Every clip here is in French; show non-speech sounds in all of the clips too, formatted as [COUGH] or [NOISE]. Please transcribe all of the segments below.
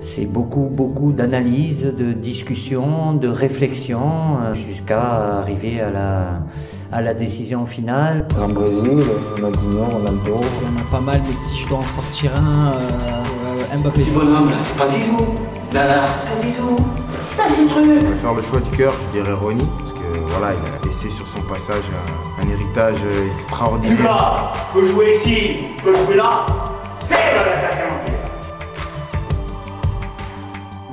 C'est beaucoup, beaucoup d'analyse, de discussion, de réflexion, euh, jusqu'à arriver à la, à la décision finale. En Brésil, Ronaldinho, Ronaldo. Il y en a pas mal, mais si je dois en sortir un, euh, Mbappé. bonhomme, là, c'est pas Zizou. Là, là, c'est pas Zizou. Là, c'est truc. Je vais faire le choix du cœur, je dirais Ronnie, parce que voilà, il a laissé sur son passage un, un héritage extraordinaire. Lucas peut jouer ici, peut jouer là,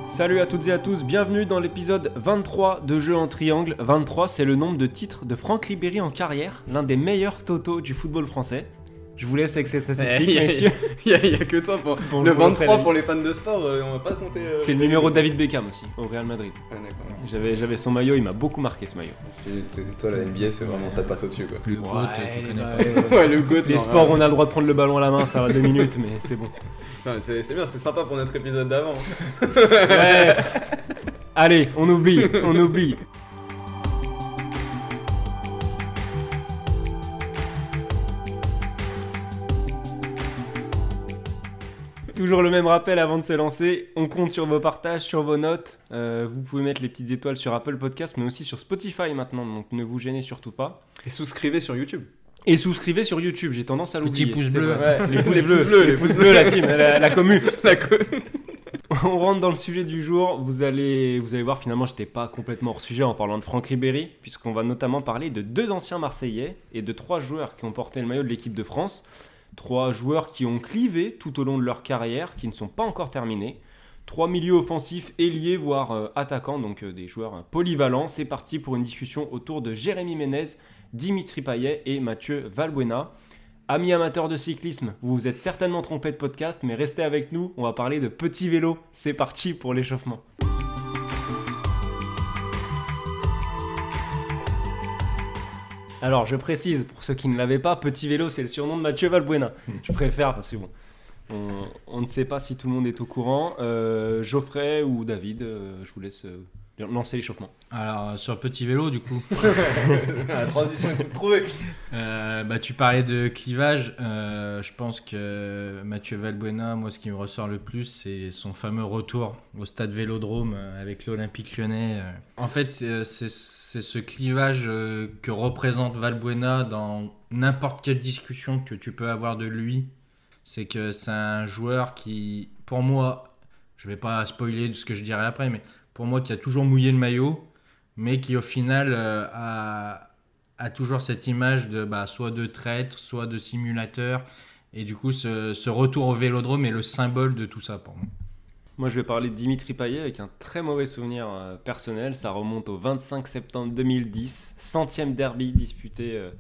Salut à toutes et à tous, bienvenue dans l'épisode 23 de Jeux en triangle. 23, c'est le nombre de titres de Franck Ribéry en carrière, l'un des meilleurs totaux du football français. Je vous laisse avec cette statistique, Eh, y a- messieurs. [LAUGHS] Il n'y a, que toi pour, Pour le le coup, après, 23 la pour les fans de sport, euh, on va pas compter. euh, C'est le numéro de David Beckham aussi, au Real Madrid. Ah. J'avais, j'avais son maillot, il m'a beaucoup marqué ce maillot. Toi, la NBA, c'est vraiment ça passe au-dessus quoi. Le GOAT, tu connais bah, pas. Ouais, le GOAT. Les non, sports, on a le droit de prendre le ballon à la main, ça va deux minutes, mais c'est bon. C'est bien, c'est sympa pour notre épisode d'avant. Ouais. Allez, on oublie, on oublie. Toujours le même rappel avant de se lancer, on compte sur vos partages, sur vos notes. Euh, vous pouvez mettre les petites étoiles sur Apple Podcast, mais aussi sur Spotify maintenant, donc ne vous gênez surtout pas. Et souscrivez sur YouTube. Et souscrivez sur YouTube, j'ai tendance à Petit l'oublier. pouce c'est bleu. [LAUGHS] Les pouces Les bleus, pouces bleus, les les pouces bleus, la team, la, la commu. [LAUGHS] La co- [LAUGHS] On rentre dans le sujet du jour. Vous allez, vous allez voir, finalement, j'étais pas complètement hors sujet en parlant de Franck Ribéry, puisqu'on va notamment parler de deux anciens Marseillais et de trois joueurs qui ont porté le maillot de l'équipe de France. Trois joueurs qui ont clivé tout au long de leur carrière, qui ne sont pas encore terminés. Trois milieux offensifs, ailiers, voire euh, attaquants, donc euh, des joueurs euh, polyvalents. C'est parti pour une discussion autour de Jérémy Ménez, Dimitri Payet et Mathieu Valbuena. Amis amateurs de cyclisme, vous vous êtes certainement trompé de podcast, mais restez avec nous, on va parler de petits vélos. C'est parti pour l'échauffement. Alors, je précise, pour ceux qui ne l'avaient pas, Petit Vélo, c'est le surnom de Mathieu Valbuena. Je préfère parce que bon, on, on ne sait pas si tout le monde est au courant. Euh, Geoffrey ou David, euh, je vous laisse euh, lancer l'échauffement. Alors, euh, sur petit vélo, du coup, [LAUGHS] La transition est toute trouvée. euh, bah, tu parlais de clivage. euh, je pense que Mathieu Valbuena, moi, ce qui me ressort le plus, c'est son fameux retour au stade Vélodrome avec l'Olympique lyonnais. En fait, c'est c'est ce clivage que représente Valbuena dans n'importe quelle discussion que tu peux avoir de lui. C'est que c'est un joueur qui, pour moi, je vais pas spoiler de ce que je dirai après, mais pour moi, qui a toujours mouillé le maillot, mais qui au final euh, a, toujours cette image de bah, soit de traître, soit de simulateur. Et du coup, ce, ce retour au vélodrome est le symbole de tout ça pour moi. Moi, je vais parler de Dimitri Payet avec un très mauvais souvenir euh, personnel. Ça remonte au 25 septembre 2010, centième derby disputé euh,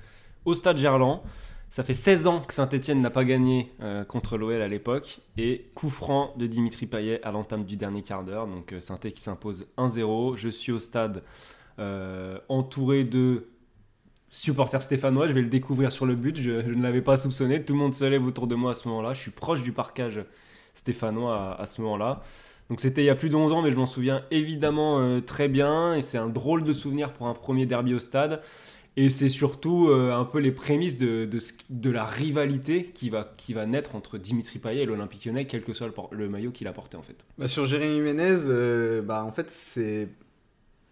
au Stade Gerland. Ça fait 16 ans que Saint-Etienne n'a pas gagné euh, contre l'OL à l'époque. Et coup franc de Dimitri Payet à l'entame du dernier quart d'heure. Donc euh, saint qui s'impose 1-0. Je suis au stade euh, entouré de supporters stéphanois. Je vais le découvrir sur le but. Je, ne l'avais pas soupçonné. Tout le monde se lève autour de moi à ce moment-là. Je suis proche du parcage stéphanois à, ce moment-là. Donc c'était il y a plus de 11 ans, mais je m'en souviens évidemment très bien. Et c'est un drôle de souvenir pour un premier derby au stade. Et c'est surtout euh, un peu les prémices de, de, la rivalité qui va, qui va naître entre Dimitri Payet et l'Olympique lyonnais, quel que soit le maillot qu'il a porté en fait. Bah, sur Jérémy Ménez, euh, bah, en fait, c'est.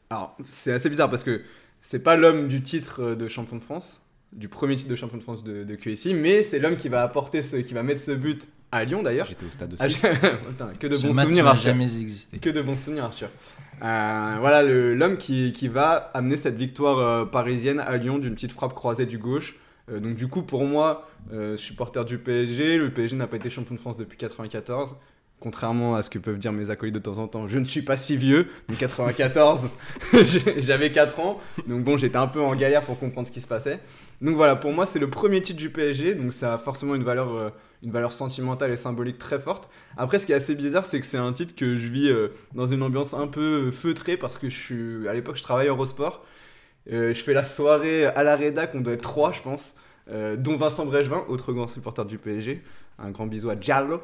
Alors, c'est assez bizarre parce que c'est pas l'homme du titre euh, de champion de France, du premier titre de champion de France de, de QSI, mais c'est l'homme qui va apporter ce, qui va mettre ce but à Lyon d'ailleurs. J'étais au stade Ah, aussi. [LAUGHS] Putain, que de Ce bons match souvenirs, n'a Arthur. jamais existé. Que de bons souvenirs, Arthur. Euh, voilà, l'homme qui, qui va amener cette victoire euh, parisienne à Lyon d'une petite frappe croisée du gauche. Euh, donc du coup, pour moi, euh, supporter du PSG, le PSG n'a pas été champion de France depuis 94. Contrairement à ce que peuvent dire mes acolytes de temps en temps, je ne suis pas si vieux. Donc 94, [LAUGHS] j'ai- j'avais 4 ans. Donc bon, j'étais un peu en galère pour comprendre ce qui se passait. Donc voilà, pour moi, c'est le premier titre du PSG. Donc ça a forcément une valeur, euh, une valeur sentimentale et symbolique très forte. Après, ce qui est assez bizarre, c'est que c'est un titre que je vis euh, dans une ambiance un peu feutrée parce que je suis, à l'époque, je travaille à Eurosport. Euh, je fais la soirée à la rédac, on doit être trois, je pense, dont Vincent Brejevin, autre grand supporter du PSG. Un grand bisou à Giallo.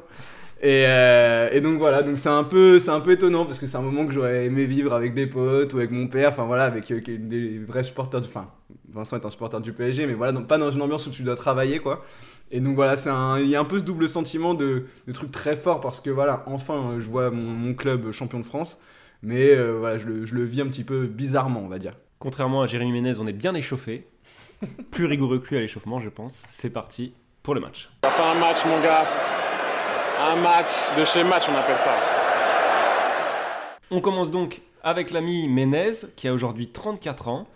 Et, euh, et donc voilà, donc c'est un peu, c'est un peu étonnant parce que c'est un moment que j'aurais aimé vivre avec des potes ou avec mon père, enfin voilà, avec euh, des vrais supporters, enfin Vincent est un supporter du PSG, mais voilà, donc pas dans une ambiance où tu dois travailler quoi. Et donc voilà, c'est un- il y a un peu ce double sentiment de, de truc très fort parce que voilà, enfin, euh, je vois mon, mon club champion de France, mais euh, voilà, je le, je le vis un petit peu bizarrement, on va dire. Contrairement à Jérémy Ménez, on est bien échauffé. [LAUGHS] Plus rigoureux que lui à l'échauffement, je pense. C'est parti pour le match. Ça fait un match, mon gars. Un match de chez match, on appelle ça. On commence donc avec l'ami Ménez, qui a aujourd'hui 34 ans,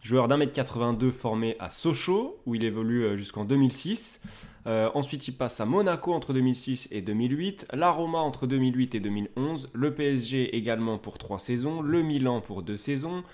joueur d'un mètre 82 formé à Sochaux, où il évolue euh, jusqu'en 2006. Euh, ensuite, il passe à Monaco entre 2006 et 2008, la Roma entre 2008 et 2011, le PSG également pour 3 saisons, le Milan pour 2 saisons,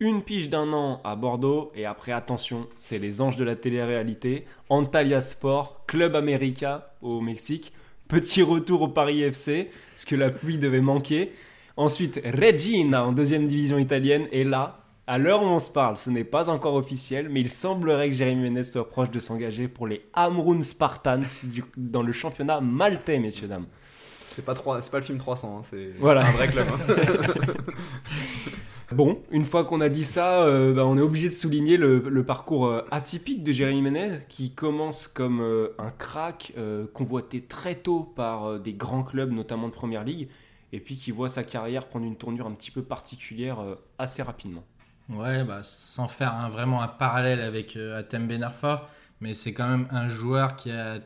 une pige d'un an à Bordeaux, et après, attention, c'est les anges de la télé-réalité, Antalya Sport, Club América au Mexique, petit retour au Paris FC, parce que la pluie devait manquer. Ensuite, Regina en deuxième division italienne. Et là, à l'heure où on se parle, ce n'est pas encore officiel, mais il semblerait que Jérémy Ménez soit proche de s'engager pour les Amrun Spartans du- dans le championnat maltais, messieurs, dames. C'est pas, trois- c'est pas le film 300, hein, c'est Voilà. c'est un vrai club. hein. [LAUGHS] Bon, une fois qu'on a dit ça, euh, bah, on est obligé de souligner le, parcours euh, atypique de Jérémy Ménez, qui commence comme euh, un crack convoité très tôt par des grands clubs, notamment de Première Ligue, et puis qui voit sa carrière prendre une tournure un petit peu particulière assez rapidement. Ouais, bah, sans faire vraiment un parallèle avec Atem Ben Arfa, mais c'est quand même un joueur qui a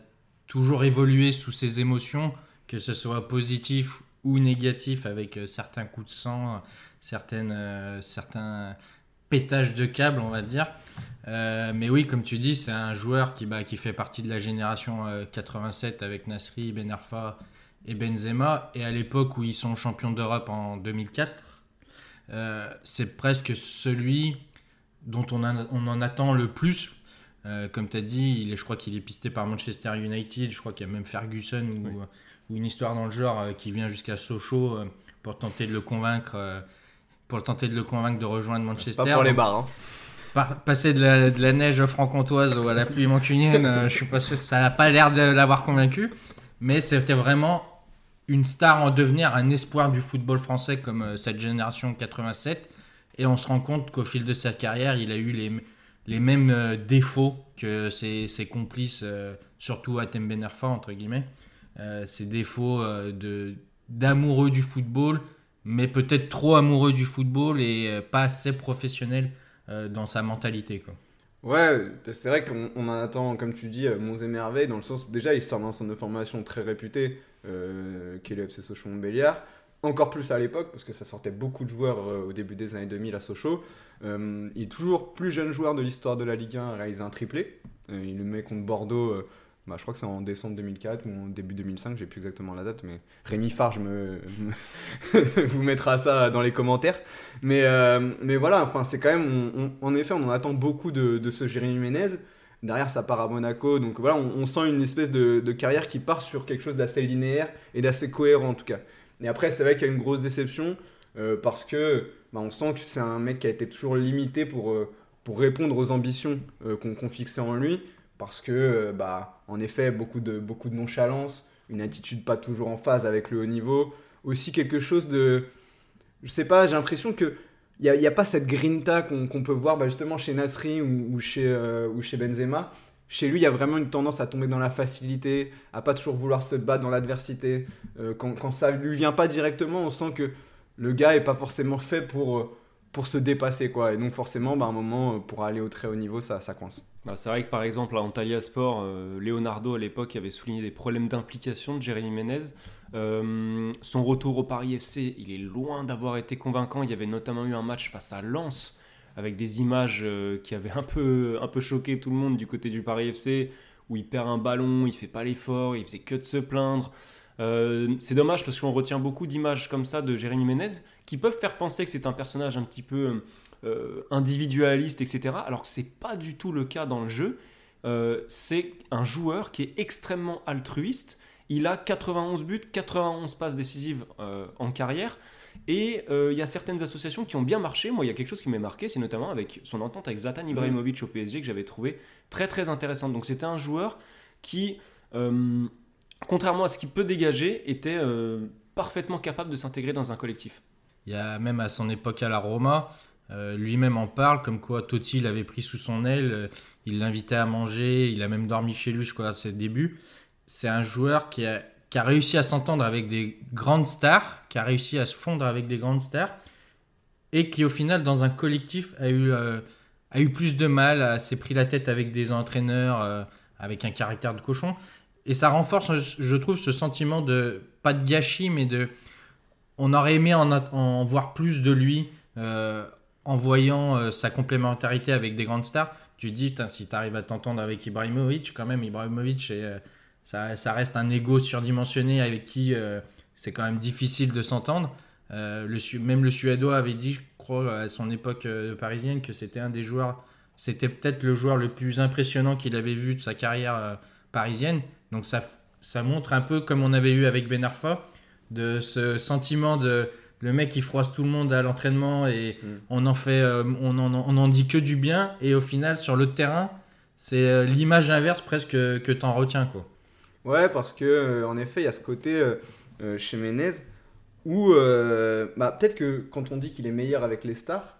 toujours évolué sous ses émotions, que ce soit positif ou négatif, avec certains coups de sang, certaines, euh, certains pétages de câbles, on va dire. Euh, mais oui, comme tu dis, c'est un joueur qui, bah, qui fait partie de la génération euh, 87 avec Nasri, Ben Arfa et Benzema. Et à l'époque où ils sont champions d'Europe en 2004, euh, c'est presque celui dont on, a- on en attend le plus. Euh, comme tu as dit, il est, je crois qu'il est pisté par Manchester United. Je crois qu'il y a même Ferguson ou, Oui. ou une histoire dans le genre euh, qui vient jusqu'à Sochaux euh, pour tenter de le convaincre. Pour tenter de le convaincre de rejoindre C'est Manchester. pas pour les bars. hein. par- passer de la, de la neige franc-comtoise à la pluie mancunienne, euh, je suis pas sûr, ça n'a pas l'air de l'avoir convaincu. Mais c'était vraiment une star en devenir, un espoir du football français comme euh, cette génération 87. Et on se rend compte qu'au fil de sa carrière, il a eu les, les mêmes euh, défauts que ses, ses complices, surtout Atem Ben Arfa, entre guillemets. Ces défauts de d'amoureux du football, mais peut-être trop amoureux du football et euh, pas assez professionnel euh, dans sa mentalité. Quoi. Ouais, c'est vrai qu'on on en attend, comme tu dis, euh, monts et merveilles, dans le sens où déjà il sort d'un centre de formation très réputé, qui est le FC Sochaux-Montbéliard. Encore plus à l'époque, parce que ça sortait beaucoup de joueurs au début des années 2000 à Sochaux. Il est toujours plus jeune joueur de l'histoire de la Ligue 1 à réaliser un triplé. Il le met contre Bordeaux, bah, je crois que c'est en décembre 2004 ou en début 2005, j'ai plus exactement la date, mais Rémi Farge me, [LAUGHS] vous mettra ça dans les commentaires. Mais, euh, mais voilà, enfin, c'est quand même, en effet, on en attend beaucoup de, de ce Jérémy Ménez. Derrière, ça part à Monaco. Donc voilà, on, sent une espèce de, de carrière qui part sur quelque chose d'assez linéaire et d'assez cohérent en tout cas. Et après, c'est vrai qu'il y a une grosse déception euh, parce que bah, on sent que c'est un mec qui a été toujours limité pour, euh, pour répondre aux ambitions qu'on qu'on fixait en lui. Parce que, euh, bah, en effet, beaucoup de, beaucoup de nonchalance, une attitude pas toujours en phase avec le haut niveau. Aussi quelque chose de. Je sais pas, j'ai l'impression que. Il n'y a, pas cette grinta qu'on peut voir bah, justement chez Nasri ou, chez, euh, ou chez Benzema. Chez lui, il y a vraiment une tendance à tomber dans la facilité, à pas toujours vouloir se battre dans l'adversité. Euh, quand, quand ça lui vient pas directement, on sent que le gars est pas forcément fait pour, pour se dépasser. quoi. Et donc forcément, bah, à un moment, euh, pour aller au très haut niveau, ça, ça coince. Bah, c'est vrai que par exemple à Antalya Sport, euh, Leonardo à l'époque avait souligné des problèmes d'implication de Jérémy Ménez. Euh, son retour au Paris FC, il est loin d'avoir été convaincant. Il y avait notamment eu un match face à Lens avec des images qui avaient un peu, un peu choqué tout le monde du côté du Paris FC, où il perd un ballon, il fait pas l'effort, il faisait que de se plaindre. Euh, c'est dommage parce qu'on retient beaucoup d'images comme ça de Jérémy Ménez qui peuvent faire penser que c'est un personnage un petit peu euh, individualiste, etc. Alors que c'est pas du tout le cas dans le jeu. Euh, c'est un joueur qui est extrêmement altruiste. Il a 91 buts, 91 passes décisives en carrière. Et il y a certaines associations qui ont bien marché. Moi, il y a quelque chose qui m'a marqué, c'est notamment avec son entente avec Zlatan Ibrahimovic au PSG que j'avais trouvé très très intéressante. Donc c'était un joueur qui, contrairement à ce qu'il peut dégager, était euh, parfaitement capable de s'intégrer dans un collectif. Il y a même à son époque à la Roma, euh, lui-même en parle, comme quoi Totti l'avait pris sous son aile. euh, il l'invitait à manger, il a même dormi chez lui, je crois, à ses débuts. C'est un joueur qui a, réussi à s'entendre avec des grandes stars, qui a réussi à se fondre avec des grandes stars, et qui au final, dans un collectif, a eu, euh, a eu plus de mal, s'est pris la tête avec des entraîneurs, avec un caractère de cochon. Et ça renforce, je trouve, ce sentiment de, pas de gâchis, mais de... On aurait aimé en, voir plus de lui euh, en voyant euh, sa complémentarité avec des grandes stars. Tu dis, si tu arrives à t'entendre avec Ibrahimovic, quand même, Ibrahimovic, euh, ça, ça reste un ego surdimensionné avec qui c'est quand même difficile de s'entendre. Le, même le Suédois avait dit, je crois, à son époque parisienne, que c'était un des joueurs, c'était peut-être le joueur le plus impressionnant qu'il avait vu de sa carrière parisienne. Donc ça, ça montre un peu comme on avait eu avec Ben Arfa, de ce sentiment de le mec qui froisse tout le monde à l'entraînement et Mm. on en fait, euh, on en, on en dit que du bien et au final sur le terrain, c'est euh, l'image inverse presque que, t'en retiens quoi. Ouais, parce que euh, en effet, il y a ce côté euh, chez Menez où euh, bah, peut-être que quand on dit qu'il est meilleur avec les stars,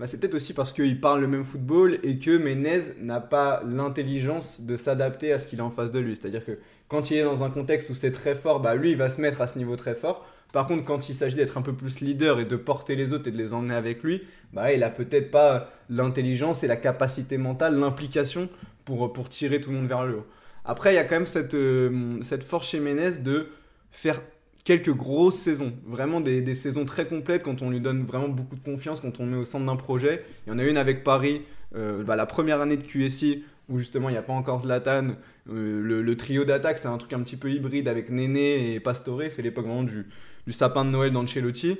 bah, c'est peut-être aussi parce qu'il parle le même football et que Menez n'a pas l'intelligence de s'adapter à ce qu'il a en face de lui. C'est-à-dire que quand il est dans un contexte où c'est très fort, bah, lui, il va se mettre à ce niveau très fort. Par contre, quand il s'agit d'être un peu plus leader et de porter les autres et de les emmener avec lui, bah, il a peut-être pas l'intelligence et la capacité mentale, l'implication pour, pour tirer tout le monde vers le haut. Après, il y a quand même cette, euh, cette force chez Menez de faire quelques grosses saisons, vraiment des, saisons très complètes quand on lui donne vraiment beaucoup de confiance, quand on met au centre d'un projet. Il y en a une avec Paris, euh, bah, la première année de QSI, où justement il n'y a pas encore Zlatan. Euh, le, trio d'attaque, c'est un truc un petit peu hybride avec Néné et Pastore, c'est l'époque vraiment du, sapin de Noël d'Ancelotti.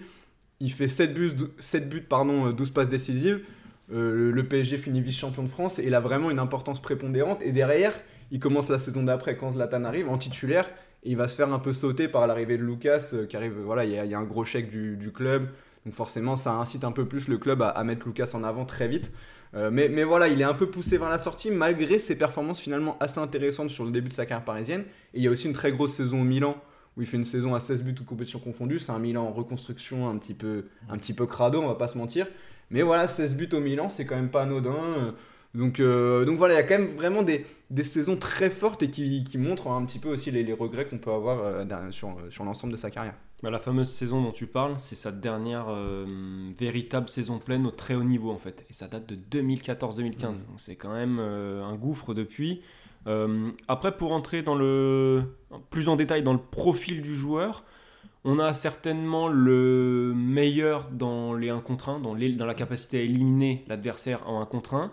Il fait 7 buts, 7 buts pardon, euh, 12 passes décisives. Euh, le PSG finit vice-champion de France et il a vraiment une importance prépondérante. Et derrière, il commence la saison d'après quand Zlatan arrive en titulaire il va se faire un peu sauter par l'arrivée de Lucas euh, qui arrive. Voilà, il y, a- un gros chèque du, club. Donc forcément, ça incite un peu plus le club à, mettre Lucas en avant très vite. Euh, mais, mais voilà, il est un peu poussé vers la sortie malgré ses performances finalement assez intéressantes sur le début de sa carrière parisienne. Et il y a aussi une très grosse saison au Milan où il fait une saison à 16 buts toutes compétitions confondues. C'est un Milan en reconstruction un petit peu, un petit peu crado, on va pas se mentir. Mais voilà, 16 buts au Milan, c'est quand même pas anodin. Euh, Donc, euh, donc voilà, il y a quand même vraiment des, des saisons très fortes et qui, qui montrent un petit peu aussi les, les regrets qu'on peut avoir euh, sur, sur l'ensemble de sa carrière. Bah, la fameuse saison dont tu parles, c'est sa dernière euh, véritable saison pleine au très haut niveau en fait. Et ça date de 2014-2015. Donc c'est quand même euh, un gouffre depuis. Euh, après, pour entrer dans le, plus en détail dans le profil du joueur, on a certainement le meilleur dans les 1 contre 1, dans, les- dans la capacité à éliminer l'adversaire en 1 contre 1.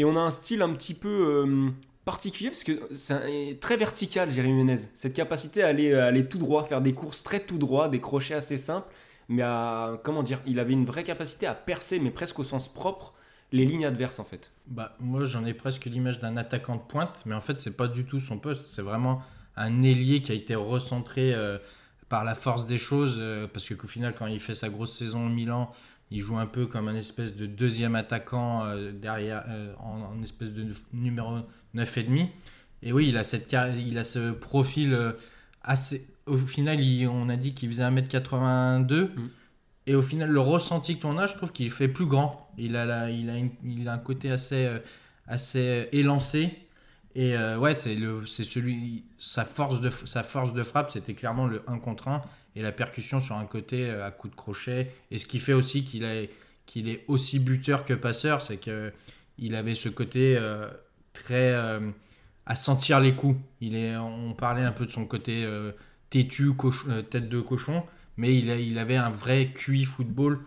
Et on a un style un petit peu euh, particulier parce que c'est très vertical, Jérémy Menez. Cette capacité à aller, à aller tout droit, faire des courses très tout droit, des crochets assez simples, mais comment dire, il avait une vraie capacité à percer, mais presque au sens propre, les lignes adverses en fait. Bah, moi, j'en ai presque l'image d'un attaquant de pointe, mais en fait, c'est pas du tout son poste. C'est vraiment un ailier qui a été recentré euh, par la force des choses, euh, parce qu'au final, quand il fait sa grosse saison au Milan, il joue un peu comme un espèce de deuxième attaquant euh, derrière, euh, en, en espèce de numéro 9,5. Et oui, il a, cette, il a ce profil euh, assez. Au final, il- on a dit qu'il faisait 1m82. Mm. Et au final, le ressenti que l'on a, je trouve qu'il fait plus grand. Il a, la- il a, une- il a un côté assez, assez élancé. Et euh, ouais, c'est celui, sa force de, sa force de frappe, c'était clairement le 1 contre 1 et la percussion sur un côté euh, à coup de crochet. Et ce qui fait aussi qu'il est, qu'il est aussi buteur que passeur, c'est que il avait ce côté euh, très euh, à sentir les coups. Il est, on parlait un peu de son côté têtu, tête de cochon, mais il, a- il avait un vrai QI football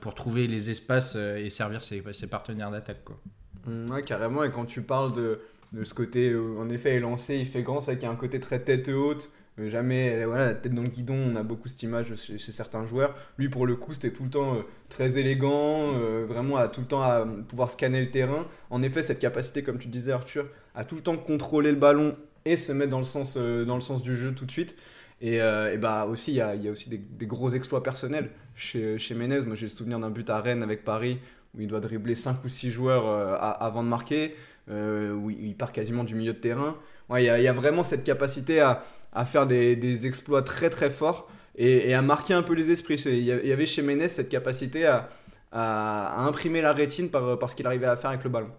pour trouver les espaces et servir ses, partenaires d'attaque. quoi. Mm, Ouais, carrément. Et quand tu parles de, de ce côté, en effet, élancé, il fait grand, c'est qu'il a un côté très tête haute. Jamais, voilà, la tête dans le guidon, on a beaucoup cette image chez, certains joueurs. Lui, pour le coup, c'était tout le temps euh, très élégant, euh, vraiment à tout le temps à euh, pouvoir scanner le terrain. En effet, cette capacité, comme tu disais, Arthur, à tout le temps contrôler le ballon et se mettre dans le sens, dans le sens du jeu tout de suite. Et, et bah aussi, il y a, y aussi des, gros exploits personnels chez, chez Menez. Moi, j'ai le souvenir d'un but à Rennes avec Paris où il doit dribbler 5 ou 6 joueurs avant de marquer, où il part quasiment du milieu de terrain. Ouais, il y, a- il y a vraiment cette capacité à, à faire des, des exploits très très forts et, à marquer un peu les esprits. Il y avait chez Menez cette capacité à, à- imprimer la rétine par, par ce qu'il arrivait à faire avec le ballon.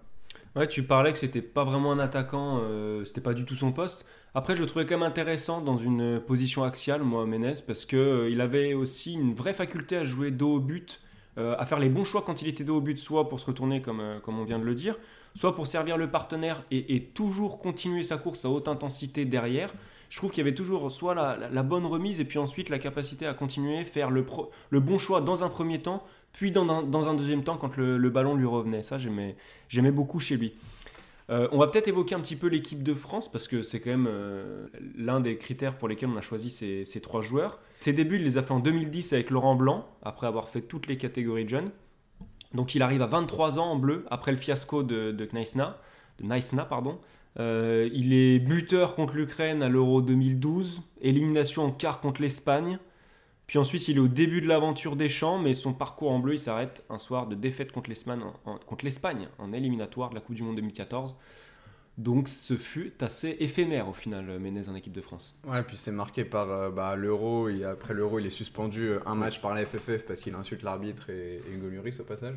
Ouais, tu parlais que c'était pas vraiment un attaquant, euh, c'était pas du tout son poste. Après, je le trouvais quand même intéressant dans une position axiale, moi, Menez, parce que euh, il avait aussi une vraie faculté à jouer dos au but, euh, à faire les bons choix quand il était dos au but, soit pour se retourner, comme, euh, comme on vient de le dire, soit pour servir le partenaire et toujours continuer sa course à haute intensité derrière. Je trouve qu'il y avait toujours soit la, bonne remise et puis ensuite la capacité à continuer, faire le, bon choix dans un premier temps, puis dans un, deuxième temps quand le, ballon lui revenait. Ça, j'aimais beaucoup chez lui. Euh, on va peut-être évoquer un petit peu l'équipe de France parce que c'est quand même euh, l'un des critères pour lesquels on a choisi ces, trois joueurs. Ses débuts, il les a fait en 2010 avec Laurent Blanc, après avoir fait toutes les catégories de jeunes. Donc il arrive à 23 ans en bleu après le fiasco de, de de Neisna, pardon. Euh, il est buteur contre l'Ukraine à l'Euro 2012, élimination en quart contre l'Espagne. Puis ensuite, il est au début de l'aventure des champs, mais son parcours en bleu, il s'arrête un soir de défaite contre l'Espagne en, en- éliminatoire de la Coupe du Monde 2014. Donc ce fut assez éphémère au final, Menez en équipe de France. Ouais, puis c'est marqué par euh, bah, l'euro, et après l'euro, il est suspendu euh, un match par la FFF parce qu'il insulte l'arbitre et, et Lloris au passage.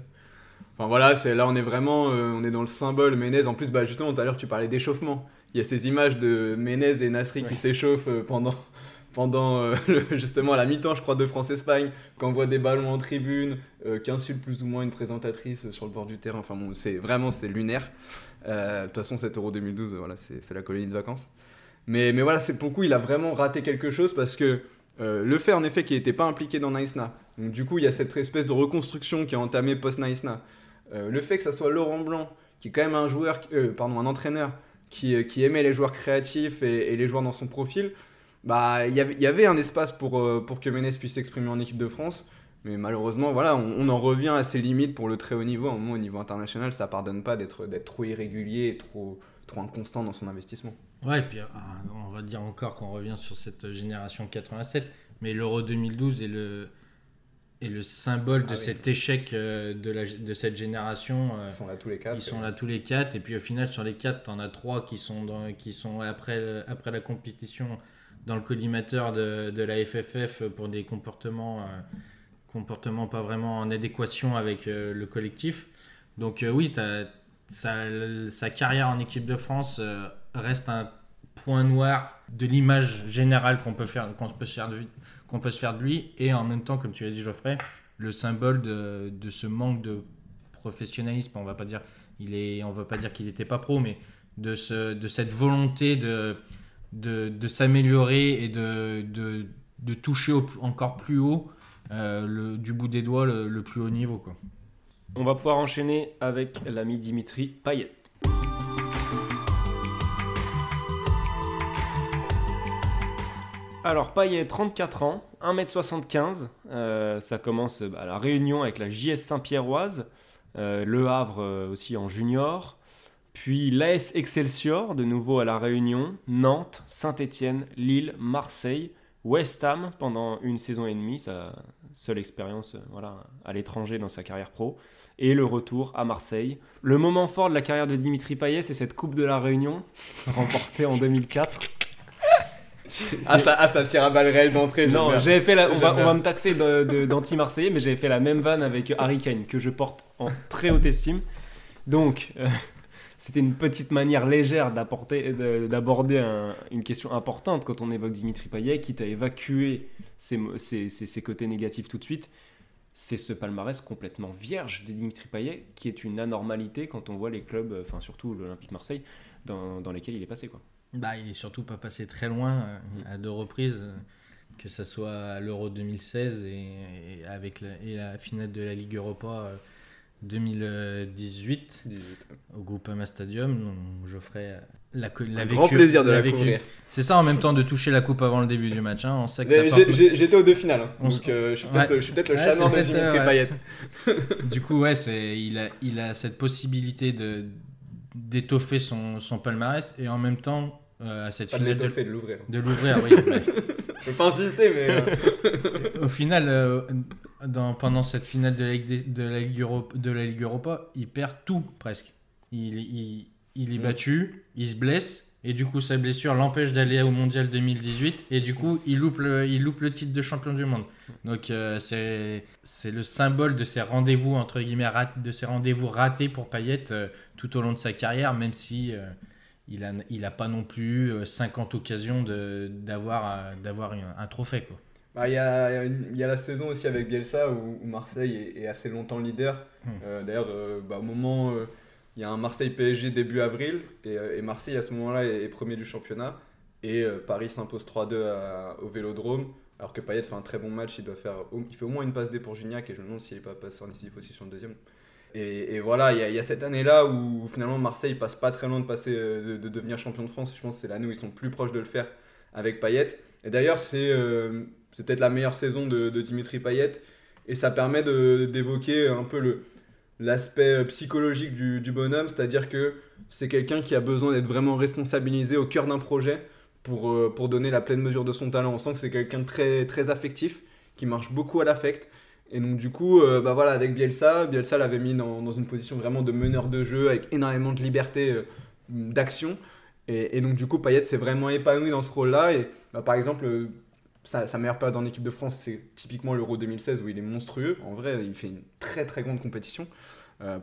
Enfin voilà, c'est là on est vraiment euh, on est dans le symbole Menez. En plus, bah, justement, tout à l'heure tu parlais d'échauffement. Il y a ces images de Menez et Nasri qui s'échauffent euh, pendant, [LAUGHS] pendant euh, [LAUGHS] le- justement à la mi-temps, je crois, de France-Espagne, qui envoie des ballons en tribune, euh, qui insulte plus ou moins une présentatrice sur le bord du terrain. Enfin bon, c'est vraiment c'est lunaire. Euh, De toute façon, cet Euro 2012, voilà, c'est c'est la colonie de vacances. Mais, mais voilà, c'est pour le coup, il a vraiment raté quelque chose parce que euh, le fait en effet qu'il n'était pas impliqué dans Naïsna, donc du coup il y a cette espèce de reconstruction qui est entamée post-Naïsna. Euh, le fait que ça soit Laurent Blanc, qui est quand même un joueur, euh, pardon, un entraîneur qui, aimait les joueurs créatifs et, les joueurs dans son profil, bah il y avait- il y avait un espace pour, que Ménez puisse s'exprimer en équipe de France. Mais malheureusement, voilà, on, en revient à ses limites pour le très haut niveau. Un moment, au niveau international, ça pardonne pas d'être d'être trop irrégulier et trop, trop inconstant dans son investissement. Ouais, et puis euh, on va dire encore qu'on revient sur cette génération 87, mais l'Euro 2012 est le, est le symbole de Ah oui. cet échec euh, de, la, de cette génération. euh, Ils sont là tous les quatre. Ils sont là tous les quatre, et puis au final, sur les quatre, t'en as trois qui sont, dans, qui sont après, après la compétition dans le collimateur de, de la FFF pour des comportements, euh, comportements pas vraiment en adéquation avec euh, le collectif. Donc, euh, oui, t'as- sa, sa carrière en équipe de France reste un point noir de l'image générale qu'on peut, faire, qu'on peut, se faire de, lui- qu'on peut se faire de lui, et en même temps, comme tu l'as dit, Geoffrey, le symbole de, ce manque de professionnalisme. On va pas dire, est, on va pas dire qu'il n'était pas pro, mais de, ce, de cette volonté de, s'améliorer et de, toucher encore plus haut, euh, du bout des doigts, le, plus haut niveau. On va pouvoir enchaîner avec l'ami Dimitri Payet. Alors Payet, 34 ans, 1m75, euh, ça commence bah, à la Réunion avec la JS Saint-Pierroise, euh, Le Havre euh, aussi en junior, puis l'AS Excelsior, de nouveau à la Réunion, Nantes, Saint-Étienne, Lille, Marseille, West Ham pendant une saison et demie, sa seule expérience voilà, à l'étranger dans sa carrière pro, et le retour à Marseille. Le moment fort de la carrière de Dimitri Payet, c'est cette Coupe de la Réunion, [LAUGHS] remportée en 2004. Ah ça, ah, ça tire à balles réelles d'entrée. Non, j'avais fait la, on, va, on bien. va me taxer d'anti-marseillais, mais j'avais fait la même vanne avec Harry Kane, que je porte en très haute estime. Donc, euh, [LAUGHS] c'était une petite manière légère d'aborder un- une question importante quand on évoque Dimitri Payet, quitte à évacuer ses, mo- ses- ses- ses côtés négatifs tout de suite. C'est ce palmarès complètement vierge de Dimitri Payet, qui est une anormalité quand on voit les clubs, euh, enfin surtout l'Olympique Marseille, dans, dans lesquels il est passé. Quoi. Bah, il est surtout pas passé très loin euh, à deux reprises, euh, que ce soit à l'Euro 2016 et, et avec la, et la finale de la Ligue Europa euh, 2018 au Groupama Stadium. Donc, Geoffrey l'a l'a vécu. grand plaisir de l'a la. C'est ça en même temps de toucher la coupe avant le début du match. hein. On sait que ça J'étais aux deux finales, hein. On donc euh, je suis peut-être Ouais. je suis peut-être le Ouais, chaneur c'est de Dimitri Payet. Du coup, ouais, c'est il a, il a cette possibilité de d'étoffer son, son palmarès et en même temps euh, à cette Pas finale de, l'étoffer, de l'ouvrir. de l'ouvrir. oui. [LAUGHS] Je pas insister, mais. euh, [LAUGHS] Au final, euh, dans, pendant cette finale de la, Ligue de, la Ligue Europa, de la Ligue Europa, il perd tout presque. Il, il, il est Mm. battu, il se blesse Et du coup, sa blessure l'empêche d'aller au mondial 2018. Et du coup, il loupe le, il loupe le titre de champion du monde. Donc, euh, c'est c'est le symbole de ces rendez-vous, entre guillemets, rat- de ces rendez-vous ratés pour Payet euh, tout au long de sa carrière, même si euh, il n'a il a pas non plus euh, 50 occasions de- d'avoir euh, d'avoir un, un trophée. Quoi. Bah, Il y, a, y a la saison aussi avec Bielsa où, où Marseille est, est assez longtemps leader. Hmm. Euh, D'ailleurs, euh, bah, au moment, euh, il y a un Marseille-PSG début avril et, euh, et Marseille à ce moment-là est, est premier du championnat et euh, Paris s'impose 3-2 à- au Vélodrome. Alors que Payet fait un très bon match, il doit faire, il fait au moins une passe D pour Gignac et je me demande s'il n'est pas passé en décisif aussi sur le deuxième. Et, voilà, il y, a- cette année-là où finalement Marseille passe pas très loin de passer euh, de, de devenir champion de France. Je pense que c'est l'année où ils sont plus proches de le faire avec Payet. Et d'ailleurs, c'est euh, peut-être la meilleure saison de, Dimitri Payet et ça permet d'évoquer un peu l'aspect psychologique du, du bonhomme, c'est-à-dire que c'est quelqu'un qui a besoin d'être vraiment responsabilisé au cœur d'un projet pour, euh, pour donner la pleine mesure de son talent. On sent que c'est quelqu'un de très, très affectif, qui marche beaucoup à l'affect. Et donc du coup, euh, bah voilà, avec Bielsa, Bielsa l'avait mis dans, une position vraiment de meneur de jeu, avec énormément de liberté euh, d'action. Et, donc du coup, Payet s'est vraiment épanoui dans ce rôle-là. Et bah, par exemple, euh, sa, sa meilleure période en équipe de France, c'est typiquement l'Euro 2016 où il est monstrueux. En vrai, il fait une très très grande compétition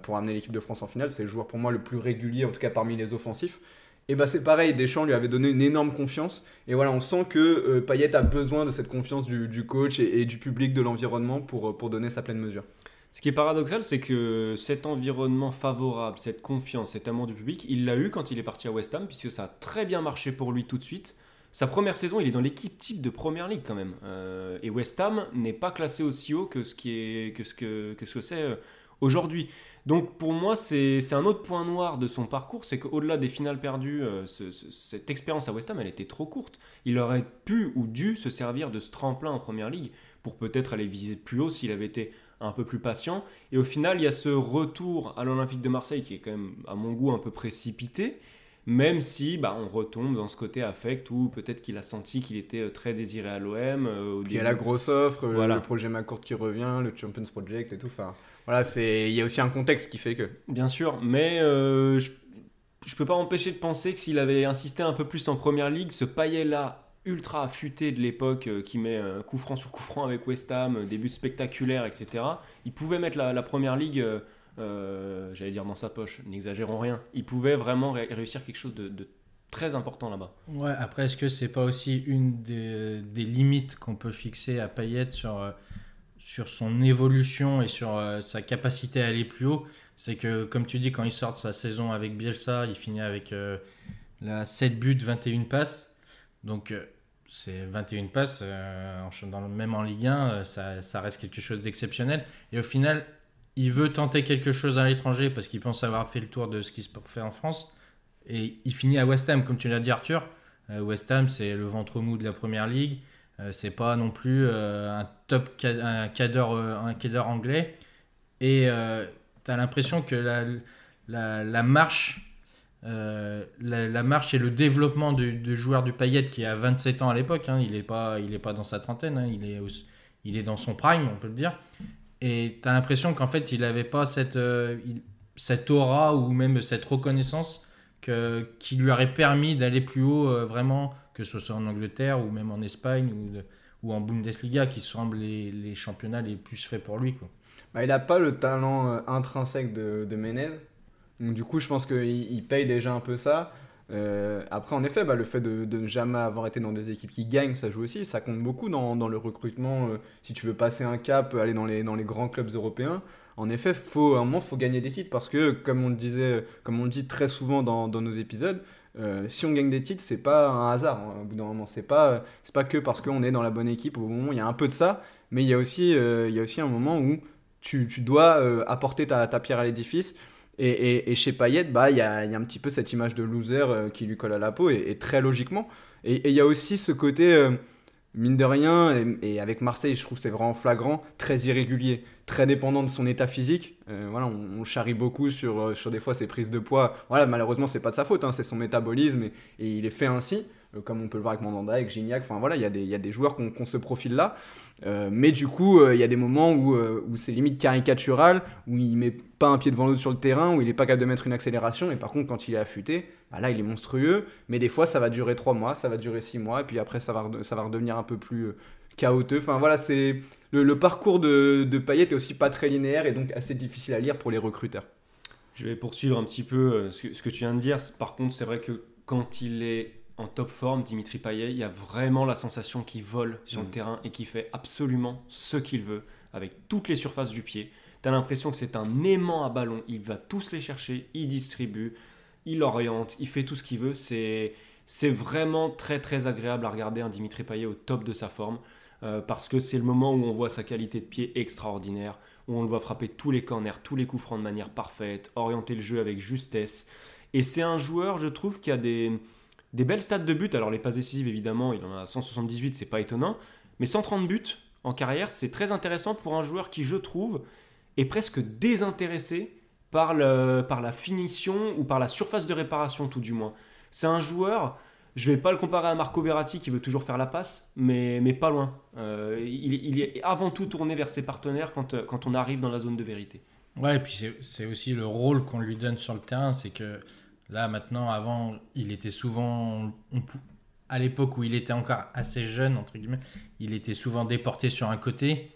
pour amener l'équipe de France en finale. C'est le joueur pour moi le plus régulier, en tout cas parmi les offensifs. Et bah c'est pareil, Deschamps lui avait donné une énorme confiance. Et voilà, on sent que euh, Payet a besoin de cette confiance du, coach et, du public, de l'environnement pour, euh, pour donner sa pleine mesure. Ce qui est paradoxal, c'est que cet environnement favorable, cette confiance, cet amour du public, il l'a eu quand il est parti à West Ham, puisque ça a très bien marché pour lui tout de suite. Sa première saison, il est dans l'équipe type de Première Ligue quand même. Euh, et West Ham n'est pas classé aussi haut que ce, qui est, que ce que, que c'est euh, aujourd'hui. Donc pour moi, c'est un autre point noir de son parcours, c'est qu'au-delà des finales perdues, euh, ce- ce- cette expérience à West Ham, elle était trop courte. Il aurait pu ou dû se servir de ce tremplin en Première Ligue pour peut-être aller viser plus haut s'il avait été un peu plus patient. Et au final, il y a ce retour à l'Olympique de Marseille qui est quand même, à mon goût, un peu précipité. Même si bah, on retombe dans ce côté affect où peut-être qu'il a senti qu'il était euh, très désiré à l'OM. euh, Il y a la grosse offre, le- Voilà. le projet McCourt qui revient, le Champions Project et tout. Enfin, voilà, c'est il y a aussi un contexte qui fait que. Bien sûr, mais euh, je, je peux pas empêcher de penser que s'il avait insisté un peu plus en première ligue, ce paillet-là ultra affûté de l'époque euh, qui met coup franc sur coup franc avec West Ham, des buts spectaculaires, etc., il pouvait mettre la, la première ligue, euh, j'allais dire dans sa poche, n'exagérons rien. Il pouvait vraiment ré- réussir quelque chose de, très important là-bas. Ouais, après, est-ce que c'est pas aussi une des, limites qu'on peut fixer à Payet sur, euh, son évolution et sur euh, sa capacité à aller plus haut? C'est que, comme tu dis, quand il sort de sa saison avec Bielsa, il finit avec la 7 buts, 21 passes. Donc, c'est 21 passes, euh, même en Ligue 1, euh, ça, ça reste quelque chose d'exceptionnel. Et au final, il veut tenter quelque chose à l'étranger parce qu'il pense avoir fait le tour de ce qui se fait en France. Et il finit à West Ham, comme tu l'as dit Arthur. Euh, West Ham, c'est le ventre mou de la première ligue. Euh, c'est pas non plus euh, un top un cadre, euh, un cadre anglais. Et tu as l'impression que la, la, marche, la, marche et le développement du, joueur du Payet qui a 27 ans à l'époque, hein, il n'est pas, est pas dans sa trentaine, hein, il, est il est dans son prime, on peut le dire. Et tu as l'impression qu'en fait, il n'avait pas cette, euh, cette aura ou même cette reconnaissance que- qui lui aurait permis d'aller plus haut, euh, vraiment, que ce soit en Angleterre ou même en Espagne ou en Bundesliga, qui semblent les, les championnats les plus faits pour lui. Quoi. Bah, il n'a pas le talent euh, intrinsèque de, de Menez. Donc, du coup, je pense qu'il il paye déjà un peu ça. Euh, après, en effet, bah, le fait de, ne jamais avoir été dans des équipes qui gagnent, ça joue aussi. Ça compte beaucoup dans, le recrutement. euh, si tu veux passer un cap, aller dans les, grands clubs européens, en effet, à un moment, il faut gagner des titres parce que, comme on le disait, comme on le dit très souvent dans, nos épisodes, euh, si on gagne des titres, c'est pas un hasard. hein, au bout d'un moment, c'est pas, pas que parce qu'on est dans la bonne équipe. Au moment, il y a un peu de ça, mais il y a aussi, euh, un moment où tu, dois euh, apporter ta pierre à l'édifice. Et, et, chez Payet, bah, il y, y a un petit peu cette image de loser euh, qui lui colle à la peau, et, très logiquement. Et il y a aussi ce côté, euh, mine de rien, et, avec Marseille, je trouve c'est vraiment flagrant, très irrégulier, très dépendant de son état physique. Euh, voilà, on, charrie beaucoup sur, sur des fois ses prises de poids. Voilà, malheureusement, c'est pas de sa faute, hein, c'est son métabolisme, et il est fait ainsi. Euh, comme on peut le voir avec Mandanda, avec Gignac. Enfin voilà, il y, a des- joueurs qui ont, ont ce profil-là. Euh, mais du coup, euh, il y a des moments où, c'est limite caricatural, où il met pas un pied devant l'autre sur le terrain, où il est pas capable de mettre une accélération. Et par contre, quand il est affûté, bah là, il est monstrueux. Mais des fois, ça va durer 3 mois, ça va durer 6 mois, et puis après, ça va, redevenir un peu plus chaotique. Enfin voilà, c'est le, parcours de, de Payet est aussi pas très linéaire et donc assez difficile à lire pour les recruteurs. Je vais poursuivre un petit peu ce que tu viens de dire. Par contre, c'est vrai que quand il est en top forme, Dimitri Payet, il y a vraiment la sensation qu'il vole sur le Mm. terrain et qu'il fait absolument ce qu'il veut avec toutes les surfaces du pied. Tu as l'impression que c'est un aimant à ballon. Il va tous les chercher, il distribue, il oriente, il fait tout ce qu'il veut. C'est c'est vraiment très très agréable à regarder un Dimitri Payet au top de sa forme euh, parce que c'est le moment où on voit sa qualité de pied extraordinaire où on le voit frapper tous les corners, tous les coups francs de manière parfaite, orienter le jeu avec justesse. Et c'est un joueur, je trouve, qui a des, des belles stats de but. Alors les passes décisives, évidemment, il en a 178, c'est pas étonnant. Mais 130 buts en carrière, c'est très intéressant pour un joueur qui, je trouve, est presque désintéressé par, le, par la finition ou par la surface de réparation, tout du moins. C'est un joueur, je vais pas le comparer à Marco Verratti qui veut toujours faire la passe, mais, mais pas loin. Euh, il, est avant tout tourné vers ses partenaires quand, quand on arrive dans la zone de vérité. Ouais, et puis c'est aussi le rôle qu'on lui donne sur le terrain. C'est que là, maintenant, avant, il était souvent. à l'époque où il était encore assez jeune, entre guillemets, il était souvent déporté sur un côté.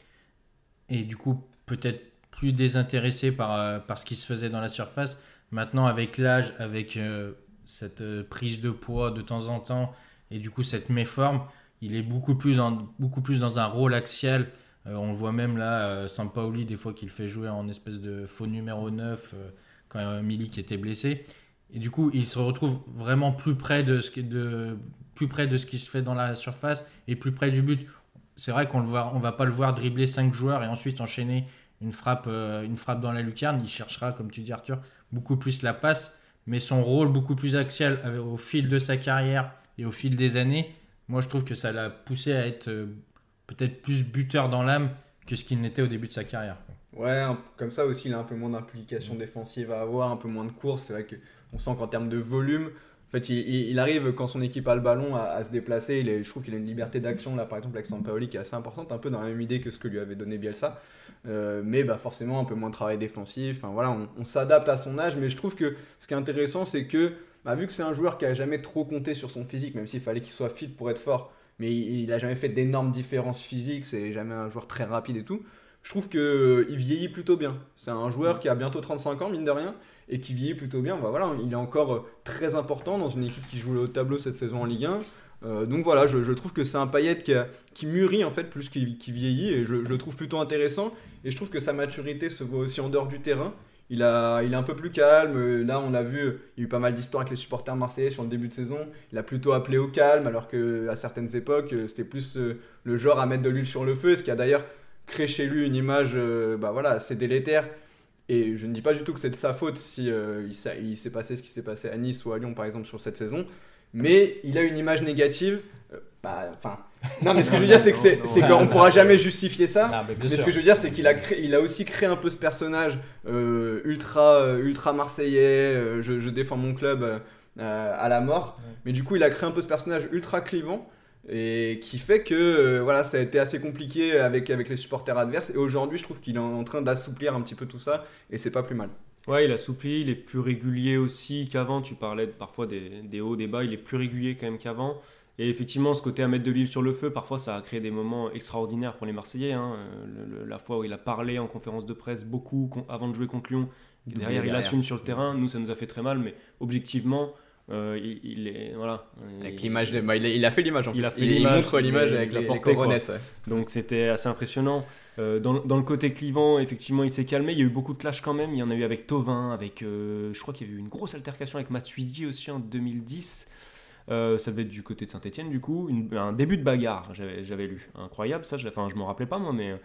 Et du coup, peut-être plus désintéressé par, euh, par ce qui se faisait dans la surface. Maintenant, avec l'âge, avec euh, cette euh, prise de poids de temps en temps, et du coup, cette méforme, il est beaucoup plus dans, beaucoup plus dans un rôle axial. Euh, on voit même là, Sampaoli, des fois qu'il fait jouer en espèce de faux numéro 9 euh, quand Milik était blessé. Et du coup, il se retrouve vraiment plus près de ce qui, de, plus près de ce qui se fait dans la surface et plus près du but. C'est vrai qu'on ne on va pas le voir dribbler 5 joueurs et ensuite enchaîner une frappe, euh, une frappe dans la lucarne. Il cherchera, comme tu dis Arthur, beaucoup plus la passe, mais son rôle beaucoup plus axial avec- au fil de sa carrière et au fil des années, moi je trouve que ça l'a poussé à être euh, peut-être plus buteur dans l'âme que ce qu'il n'était au début de sa carrière. Ouais, comme ça aussi, il a un peu moins d'implication défensive à avoir, un peu moins de course. C'est vrai qu'on sent qu'en termes de volume, en fait, il, il- il arrive quand son équipe a le ballon à, se déplacer. Il je trouve qu'il a une liberté d'action, là, par exemple, avec Sampaoli, qui est assez importante, un peu dans la même idée que ce que lui avait donné Bielsa. Euh, mais bah, forcément, un peu moins de travail défensif. Enfin, voilà, on, on s'adapte à son âge, mais je trouve que ce qui est intéressant, c'est que, bah, vu que c'est un joueur qui a jamais trop compté sur son physique, même s'il fallait qu'il soit fit pour être fort, mais il, il a jamais fait d'énormes différences physiques, c'est jamais un joueur très rapide et tout je trouve qu'il vieillit plutôt bien. C'est un joueur qui a bientôt 35 ans, mine de rien, et qui vieillit plutôt bien. Bah voilà, il est encore euh, très important dans une équipe qui joue le tableau cette saison en Ligue 1. Euh, donc voilà, je, trouve que c'est un Payet qui, mûrit en fait plus qu'il qui vieillit, et je, le trouve plutôt intéressant. Et je trouve que sa maturité se voit aussi en dehors du terrain. Il, a, il est un peu plus calme. Là, on l'a vu, il y a eu pas mal d'histoires avec les supporters marseillais sur le début de saison. Il a plutôt appelé au calme, alors qu'à certaines époques, euh, c'était plus le genre à mettre de l'huile sur le feu, ce qui a d'ailleurs créé chez lui une image bah voilà, assez délétère. Et je ne dis pas du tout que c'est de sa faute si euh, il s'est- il s'est passé ce qui s'est passé à Nice ou à Lyon, par exemple, sur cette saison. Mais il a une image négative. euh, bah, Enfin, [LAUGHS] non, mais ce que je veux dire, c'est que c'est- Non, non, c'est non. qu'on ne pourra jamais justifier ça. Ah, mais ce que je veux dire, c'est qu'il a, créé- il a aussi créé un peu ce personnage euh, ultra, ultra marseillais. je, je défends mon club à la mort. Mais du coup, il a créé un peu ce personnage ultra clivant et qui fait que euh, voilà, ça a été assez compliqué avec, avec les supporters adverses. Et aujourd'hui, je trouve qu'il est en train d'assouplir un petit peu tout ça et c'est pas plus mal. Ouais, il assouplit, il est plus régulier aussi qu'avant. Tu parlais parfois des, des hauts, des bas, il est plus régulier quand même qu'avant. Et effectivement, ce côté à mettre de l'huile sur le feu, parfois ça a créé des moments extraordinaires pour les Marseillais. hein. Le- le- la fois où il a parlé en conférence de presse beaucoup avant de jouer contre Lyon, et Doublé derrière il derrière. assume sur le terrain. Nous, ça nous a fait très mal, mais objectivement, euh, il, il est. Voilà. Avec l'image, de- bah, il, a, fait l'image en Il plus. a fait il, montre l'image avec l'a les, les porté, quoi. coronesses, ouais. Donc c'était assez impressionnant. Euh, dans, dans le côté clivant, effectivement, il s'est calmé. Il y a eu beaucoup de clash quand même. Il y en a eu avec Tovin, avec. euh, je crois qu'il y a eu une grosse altercation avec Matuidi aussi en 2010. Euh, ça devait être du côté de Saint-Etienne, du coup. Une- un début de bagarre, j'avais j'avais lu. Incroyable, ça. Je, enfin, je m'en rappelais pas, moi, mais.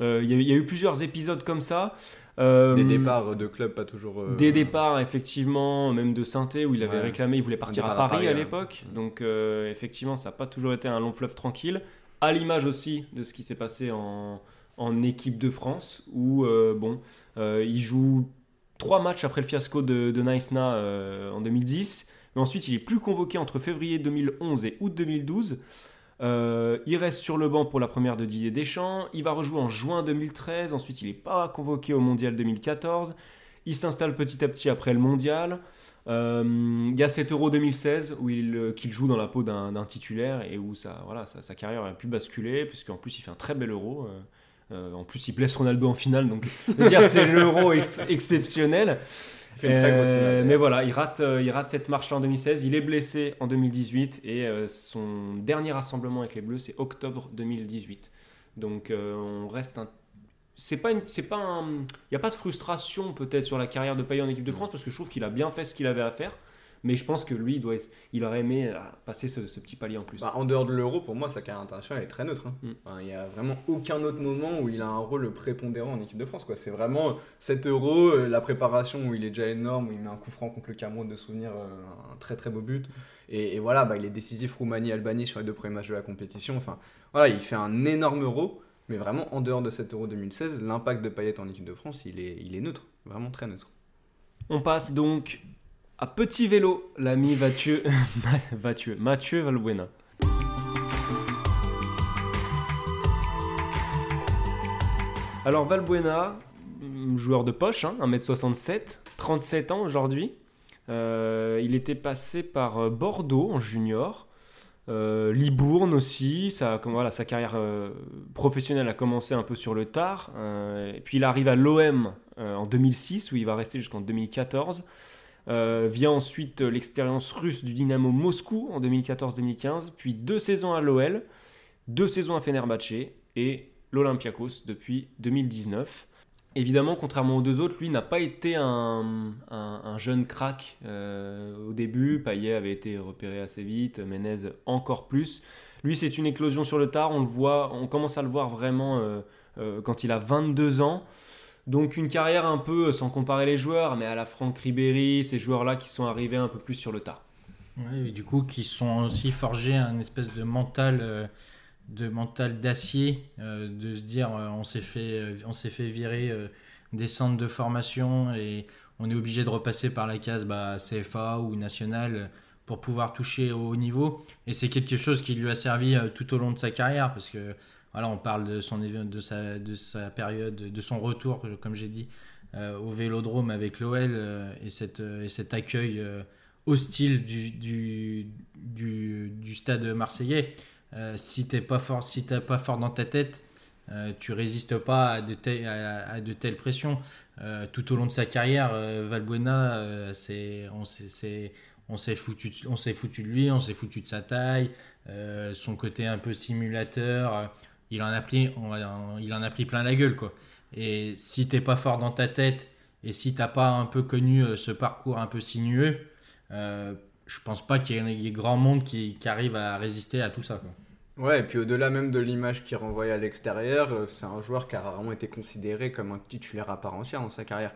Euh, il y, a eu- il y a eu plusieurs épisodes comme ça. Euh, Des départs de club pas toujours. euh, des départs, effectivement, même de Sainté, où il avait Ouais. réclamé, il voulait partir à Paris, à l'époque. Donc, euh, effectivement, ça n'a pas toujours été un long fleuve tranquille. À l'image aussi de ce qui s'est passé en, en équipe de France, où, euh, bon, euh, il joue trois matchs après le fiasco de, de Naïsna euh, en 2010. Mais ensuite, il est plus convoqué entre février 2011 et août 2012. Euh, il reste sur le banc pour la première de Didier Deschamps. Il va rejouer en juin 2013. Ensuite, il n'est pas convoqué au mondial 2014. Il s'installe petit à petit après le mondial. Euh, il y a cet Euro 2016 où il, euh, qu'il joue dans la peau d'un, titulaire et où sa, carrière a pu basculer, puisqu'en plus il fait un très bel Euro. En plus, il blesse Ronaldo en finale, donc [LAUGHS] c'est l'Euro ex- exceptionnel. Il fait une très grosse Euh, finale. mais voilà, il rate, euh, il rate cette marche-là en 2016. Il est blessé en 2018 et euh, son dernier rassemblement avec les Bleus, c'est octobre 2018. Donc on reste un. C'est pas, c'est pas un. Il n'y a pas de frustration peut-être sur la carrière de Payet en équipe de France parce que je trouve qu'il a bien fait ce qu'il avait à faire. Mais je pense que lui, il, doit, il aurait aimé euh, passer ce, ce petit palier en plus. Bah, en dehors de l'euro, pour moi, sa carrière internationale est très neutre. hein. Mm. Enfin, Il n'y a vraiment aucun autre moment où il a un rôle prépondérant en équipe de France. quoi. C'est vraiment cet euro, euh, la préparation où il est déjà énorme, où il met un coup franc contre le Cameroun de souvenir, euh, un très très beau but. Et, et voilà, bah, il est décisif Roumanie-Albanie sur les deux premiers matchs de la compétition. Enfin, voilà, il fait un énorme euro. Mais vraiment, en dehors de cet euro 2016, l'impact de Payet en équipe de France, il est, il est neutre. Vraiment très neutre. On passe donc à petit vélo, l'ami [LAUGHS] Mathieu, Valbuena. Alors Valbuena, mm, joueur de poche, hein, 1m67, 37 ans aujourd'hui. Euh, il était passé par euh, Bordeaux en junior, euh, Libourne aussi. Sa carrière professionnelle a commencé un peu sur le tard. Puis il arrive à l'OM en 2006 où il va rester jusqu'en 2014. Euh, vient ensuite euh, l'expérience russe du Dynamo Moscou en 2014-2015, puis deux saisons à l'OL, deux saisons à Fenerbahçe et l'Olympiakos depuis 2019. Évidemment, contrairement aux deux autres, lui n'a pas été un, un- un jeune crack euh, au début. Payet avait été repéré assez vite, Menez encore plus. Lui, c'est une éclosion sur le tard. On le voit, on commence à le voir vraiment quand il a 22 ans. Donc une carrière un peu, sans comparer les joueurs, mais à la Franck Ribéry, ces joueurs-là qui sont arrivés un peu plus sur le tard. Ouais, et du coup, qui sont aussi forgés un espèce de mental, euh, de mental d'acier, euh, de se dire euh, on s'est fait, fait virer des centres de formation et on est obligé de repasser par la case bah, CFA ou nationale pour pouvoir toucher au haut niveau. Et c'est quelque chose qui lui a servi tout au long de sa carrière parce que voilà, on parle de son de sa, de sa période, de son retour, comme j'ai dit, euh, au Vélodrome avec l'OL euh, et, euh, et cet accueil. hostile du, du, du, stade marseillais. Si t'es pas fort, si t'es pas fort dans ta tête, tu résistes pas à de, à, de telles pressions. Tout au long de sa carrière, Valbuena, c'est, on s'est, on s'est foutu, on s'est foutu de lui, on s'est foutu de sa taille, son côté un peu simulateur. Il en a pris, plein la gueule quoi. Et si t'es pas fort dans ta tête et si t'as pas un peu connu euh, ce parcours un peu sinueux, euh, je pense pas qu'il y ait, grand monde qui, arrive à résister à tout ça. Ouais, et puis au-delà même de l'image qu'il renvoyait à l'extérieur, euh, c'est un joueur qui a rarement été considéré comme un titulaire à part entière dans sa carrière.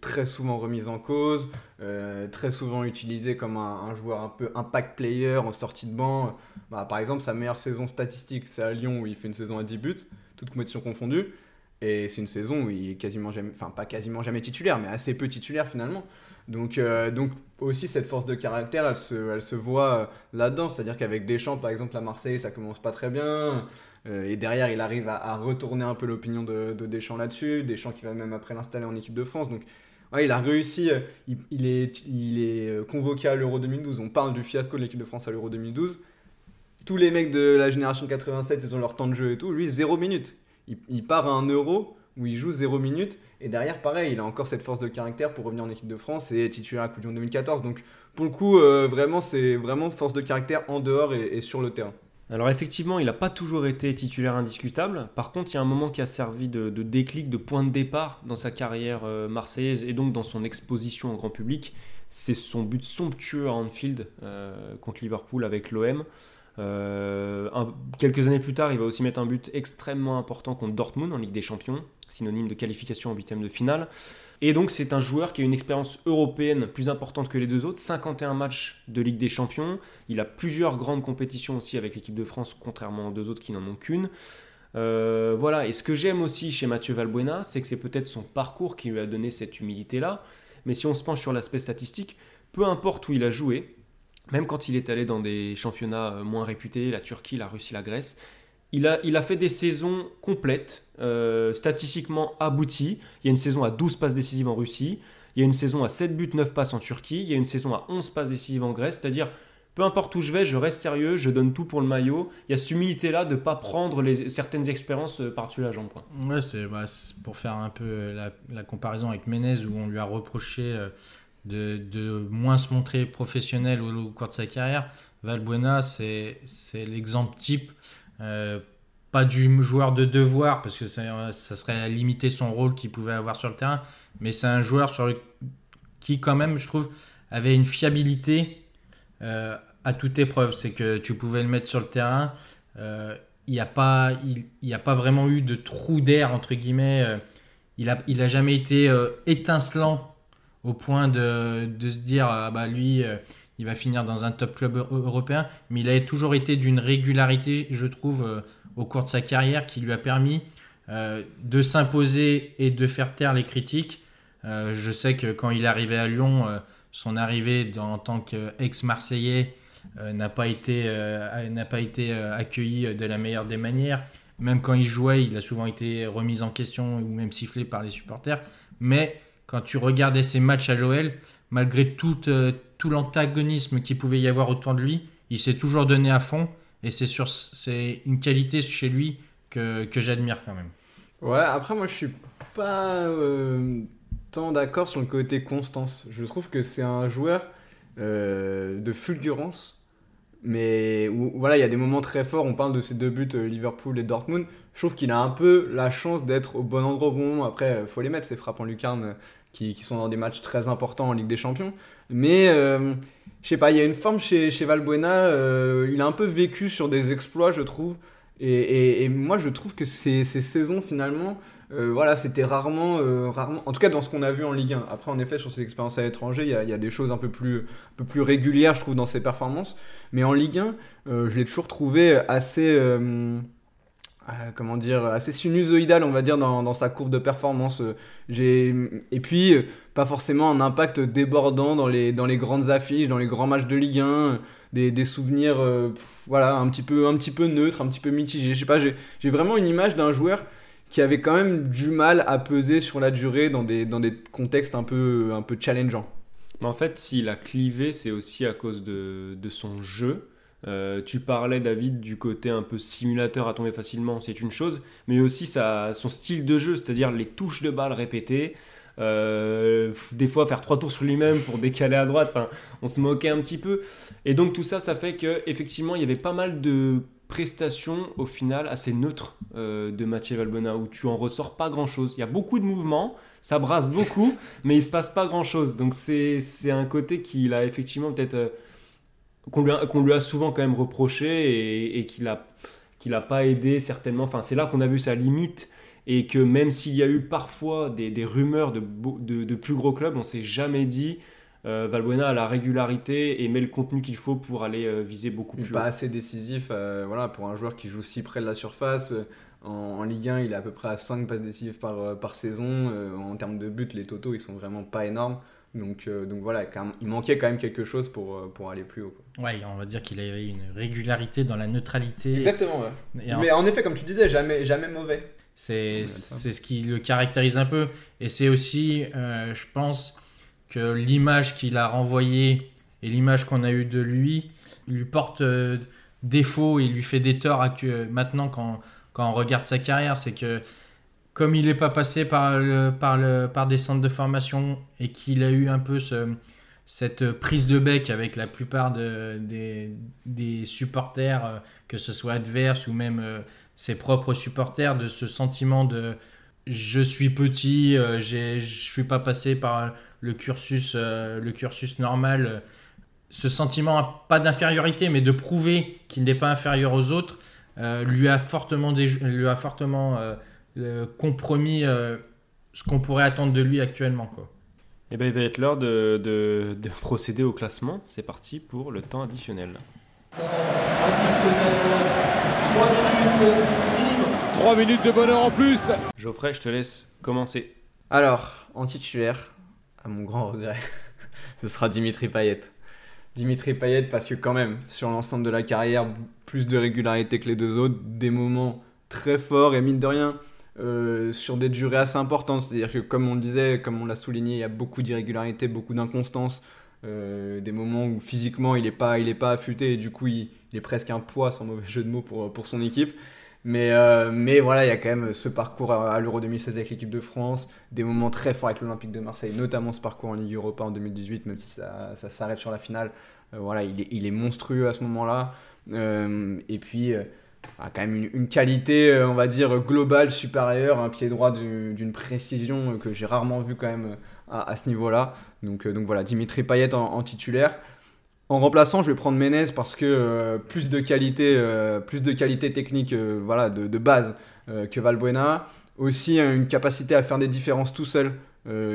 Très souvent remis en cause, euh, très souvent utilisé comme un, un joueur un peu impact player en sortie de banc. Bah, par exemple, sa meilleure saison statistique, c'est à Lyon où il fait une saison à 10 buts, toutes compétitions confondues. Et c'est une saison où il est quasiment jamais, enfin pas quasiment jamais titulaire, mais assez peu titulaire finalement. Donc, euh, donc aussi cette force de caractère, elle se, elle se voit euh, là-dedans. C'est-à-dire qu'avec Deschamps, par exemple, à Marseille, ça commence pas très bien. Euh, et derrière, il arrive à, retourner un peu l'opinion de, de Deschamps là-dessus. Deschamps qui va même après l'installer en équipe de France. Donc, il a réussi. euh, Il, est, euh, convoqué à l'Euro 2012. On parle du fiasco de l'équipe de France à l'Euro 2012. Tous les mecs de la génération 87, ils ont leur temps de jeu et tout. Lui, zéro minute. Il, part à un Euro où il joue zéro minute. Et derrière, pareil, il a encore cette force de caractère pour revenir en équipe de France et titulaire à Coupe du Monde 2014. Donc, pour le coup, vraiment, c'est vraiment force de caractère en dehors et sur le terrain. Alors effectivement, il n'a pas toujours été titulaire indiscutable. Par contre, il y a un moment qui a servi de, déclic, de point de départ dans sa carrière euh, marseillaise et donc dans son exposition au grand public. C'est son but somptueux à Anfield euh, contre Liverpool avec l'OM. Euh, quelques années plus tard, il va aussi mettre un but extrêmement important contre Dortmund en Ligue des Champions, synonyme de qualification en huitième de finale. Et donc c'est un joueur qui a une expérience européenne plus importante que les deux autres, 51 matchs de Ligue des Champions, il a plusieurs grandes compétitions aussi avec l'équipe de France, contrairement aux deux autres qui n'en ont qu'une. Euh, voilà, et ce que j'aime aussi chez Mathieu Valbuena, c'est que c'est peut-être son parcours qui lui a donné cette humilité-là. Mais si on se penche sur l'aspect statistique, peu importe où il a joué, même quand il est allé dans des championnats euh, moins réputés, la Turquie, la Russie, la Grèce, il a, il a fait des saisons complètes, euh, statistiquement abouties. Il y a une saison à 12 passes décisives en Russie, il y a une saison à 7 buts, 9 passes en Turquie, il y a une saison à 11 passes décisives en Grèce, c'est-à-dire peu importe où je vais, je reste sérieux, je donne tout pour le maillot. Il y a cette humilité-là de ne pas prendre certaines expériences euh, par-dessus la jambe. Ouais, bah, c'est pour faire un peu la, la comparaison avec Menez où on lui a reproché euh, de, moins se montrer professionnel au, cours de sa carrière. Valbuena, c'est l'exemple type, euh, pas du joueur de devoir, parce que ça, ça serait limiter son rôle qu'il pouvait avoir sur le terrain, mais c'est un joueur sur qui, quand même, je trouve, avait une fiabilité euh, à toute épreuve. C'est que tu pouvais le mettre sur le terrain. euh, il n'y a, pas- a pas vraiment eu de trou d'air, entre guillemets. euh, il n'a a jamais été euh, étincelant au point de, se dire ah bah lui, euh, il va finir dans un top club eu- européen. Mais il a toujours été d'une régularité, je trouve, euh, au cours de sa carrière qui lui a permis euh, de s'imposer et de faire taire les critiques. Euh, je sais que quand il est arrivé à Lyon, son arrivée en tant qu'ex-Marseillais n'a pas été, n'a pas été accueillie de la meilleure des manières. Même quand il jouait, il a souvent été remis en question ou même sifflé par les supporters. Mais quand tu regardais ses matchs à l'OL, malgré tout, euh, tout l'antagonisme qu'il pouvait y avoir autour de lui, il s'est toujours donné à fond. Et c'est sur, une qualité chez lui que, que j'admire quand même. Ouais, après, moi, je suis pas euh, tant d'accord sur le côté constance. Je trouve que c'est un joueur euh, de fulgurance, mais où, voilà, il y a des moments très forts. On parle de ces deux buts, Liverpool et Dortmund. Je trouve qu'il a un peu la chance d'être au bon endroit au bon moment. Après, faut les mettre, ces frappes en lucarne qui, sont dans des matchs très importants en Ligue des Champions. Mais euh, je sais pas, il y a une forme chez, chez Valbuena. euh, il a un peu vécu sur des exploits, je trouve. Et, moi, je trouve que ces, ces saisons, finalement, euh, voilà, c'était rarement, euh, rarement, en tout cas dans ce qu'on a vu en Ligue 1. Après, en effet, sur ses expériences à l'étranger, il y a, des choses un peu, plus, un peu plus régulières, je trouve, dans ses performances. Mais en Ligue 1, euh, je l'ai toujours trouvé assez, comment dire, assez sinusoïdal, on va dire, dans, sa courbe de performance. Euh, et puis, euh, pas forcément un impact débordant dans les, dans les grandes affiches, dans les grands matchs de Ligue 1 des, des souvenirs euh, voilà un petit peu un petit peu neutres un petit peu mitigés je sais pas j'ai j'ai vraiment une image d'un joueur qui avait quand même du mal à peser sur la durée dans des dans des contextes un peu un peu challengeants Mais en fait, s'il a clivé, c'est aussi à cause de, de son jeu. Euh, tu parlais, David, du côté un peu simulateur à tomber facilement, c'est une chose, mais aussi sa, son style de jeu, c'est-à-dire les touches de balle répétées. euh, des fois faire trois tours sur lui-même pour décaler à droite, on se moquait un petit peu. Et donc tout ça, ça fait que effectivement, il y avait pas mal de prestations au final assez neutres euh, de Mathieu Valbona où tu en ressors pas grand-chose. Il y a beaucoup de mouvements, ça brasse beaucoup, [LAUGHS] mais il se passe pas grand chose. Donc c'est c'est un côté qu'il a effectivement peut-être qu'on lui, a- qu'on lui a souvent quand même reproché et, et qu'il a qu'il a pas aidé certainement. Enfin c'est là qu'on a vu sa limite et que même s'il y a eu parfois des, des rumeurs de, beau- de, de plus gros clubs, on s'est jamais dit euh, Valbuena a la régularité et met le contenu qu'il faut pour aller euh, viser beaucoup plus pas haut. assez décisif euh, voilà pour un joueur qui joue si près de la surface en, en Ligue 1 il est à peu près à 5 passes décisives par, par saison en termes de buts les totaux ils sont vraiment pas énormes donc, euh, donc voilà il manquait quand même quelque chose pour, euh, pour aller plus haut quoi. Ouais, on va dire qu'il avait une régularité dans la neutralité. exactement ouais. Et mais en effet comme tu disais jamais, jamais mauvais C'est ce qui le caractérise un peu. Et c'est aussi, euh, je pense, que l'image qu'il a renvoyée et l'image qu'on a eue de lui lui porte euh, défaut et lui fait des torts maintenant quand, quand on regarde sa carrière. C'est que comme il n'est pas passé par, par, par des centres de formation et qu'il a eu un peu ce- cette prise de bec avec la plupart de- des, des supporters, euh, que ce soit adverses ou même euh, ses propres supporters, de ce sentiment de je suis petit, euh, je suis pas passé par le cursus, le cursus normal. Ce sentiment, pas d'infériorité, mais de prouver qu'il n'est pas inférieur aux autres, lui a fortement, lui a fortement euh, euh, compromis euh, ce qu'on pourrait attendre de lui actuellement. Quoi. Et ben il va être l'heure de, de- de [LAUGHS] procéder au classement. C'est parti pour le temps additionnel. Additionnel, 3 minutes minimum. 3 minutes de bonheur en plus. Geoffrey, je te laisse commencer. Alors, en titulaire, à mon grand regret, [LAUGHS] ce sera Dimitri Payet. Dimitri Payet parce que quand même, sur l'ensemble de la carrière, plus de régularité que les deux autres, des moments très forts et mine de rien, euh, sur des durées assez importantes. C'est-à-dire que comme on le disait, comme on l'a souligné, il y a beaucoup d'irrégularités, beaucoup d'inconstances. Euh, des moments où physiquement il n'est pas, il pas affûté et du coup il, est presque un poids sans mauvais jeu de mots pour, pour son équipe. Mais, euh, mais voilà, il y a quand même ce parcours à, l'Euro 2016 avec l'équipe de France, des moments très forts avec l'Olympique de Marseille, notamment ce parcours en Ligue Europa en 2018, même si ça, ça s'arrête sur la finale. Euh, voilà, il est, il est, monstrueux à ce moment-là. Et puis, a quand même une, qualité, on va dire, globale supérieure, un pied droit d'une précision que j'ai rarement vu quand même à, à ce niveau-là. Donc, donc voilà, Dimitri Payet en, titulaire. En remplaçant, je vais prendre Menez parce que euh, plus de qualité, euh, plus de qualité technique, euh, voilà, de, de base que Valbuena. Aussi une capacité à faire des différences tout seul.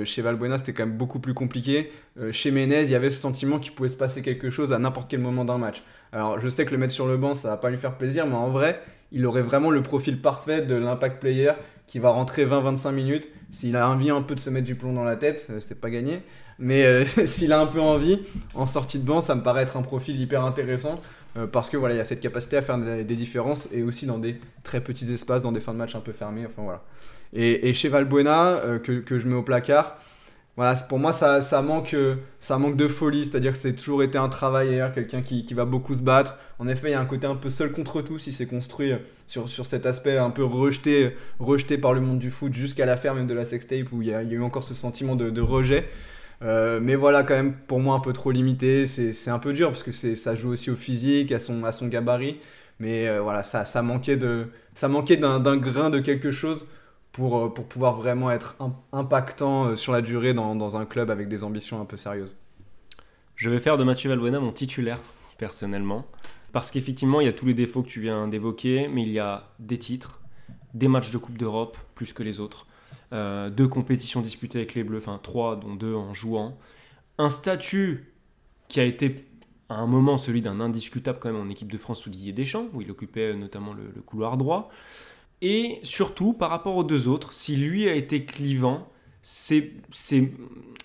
chez Valbuena, c'était quand même beaucoup plus compliqué. chez Menez, il y avait ce sentiment qu'il pouvait se passer quelque chose à n'importe quel moment d'un match. Alors, je sais que le mettre sur le banc, ça va pas lui faire plaisir, mais en vrai, il aurait vraiment le profil parfait de l'impact player qui va rentrer 20-25 minutes. S'il a envie un peu de se mettre du plomb dans la tête, c'est pas gagné. Mais euh, [LAUGHS] s'il a un peu envie, en sortie de banc, ça me paraît être un profil hyper intéressant. Euh, parce que voilà, il y a cette capacité à faire des, des, différences et aussi dans des très petits espaces, dans des fins de match un peu fermées. Enfin voilà. Et, et chez Valbuena, euh, que, je mets au placard, voilà, pour moi ça, manque, ça manque de folie, c'est-à-dire que c'est toujours été un travailleur, quelqu'un qui, qui, va beaucoup se battre. En effet, il y a un côté un peu seul contre tout, si c'est construit sur, sur cet aspect un peu rejeté, rejeté par le monde du foot jusqu'à la fin même de la sextape où il y, a, eu encore ce sentiment de, rejet. Euh, mais voilà, quand même, pour moi, un peu trop limité. C'est un peu dur parce que ça joue aussi au physique, à son, à son gabarit. Mais euh, voilà, ça, ça manquait d'un grain de quelque chose pour, euh, pour pouvoir vraiment être impactant euh, sur la durée dans, un club avec des ambitions un peu sérieuses. Je vais faire de Mathieu Valbuena mon titulaire, personnellement. Parce qu'effectivement, il y a tous les défauts que tu viens d'évoquer, mais il y a des titres, des matchs de Coupe d'Europe, plus que les autres euh, deux compétitions disputées avec les Bleus, enfin trois, dont deux en jouant, un statut qui a été à un moment celui d'un indiscutable quand même en équipe de France sous Didier Deschamps, où il occupait notamment le couloir droit, et surtout par rapport aux deux autres, si lui a été clivant, c'est,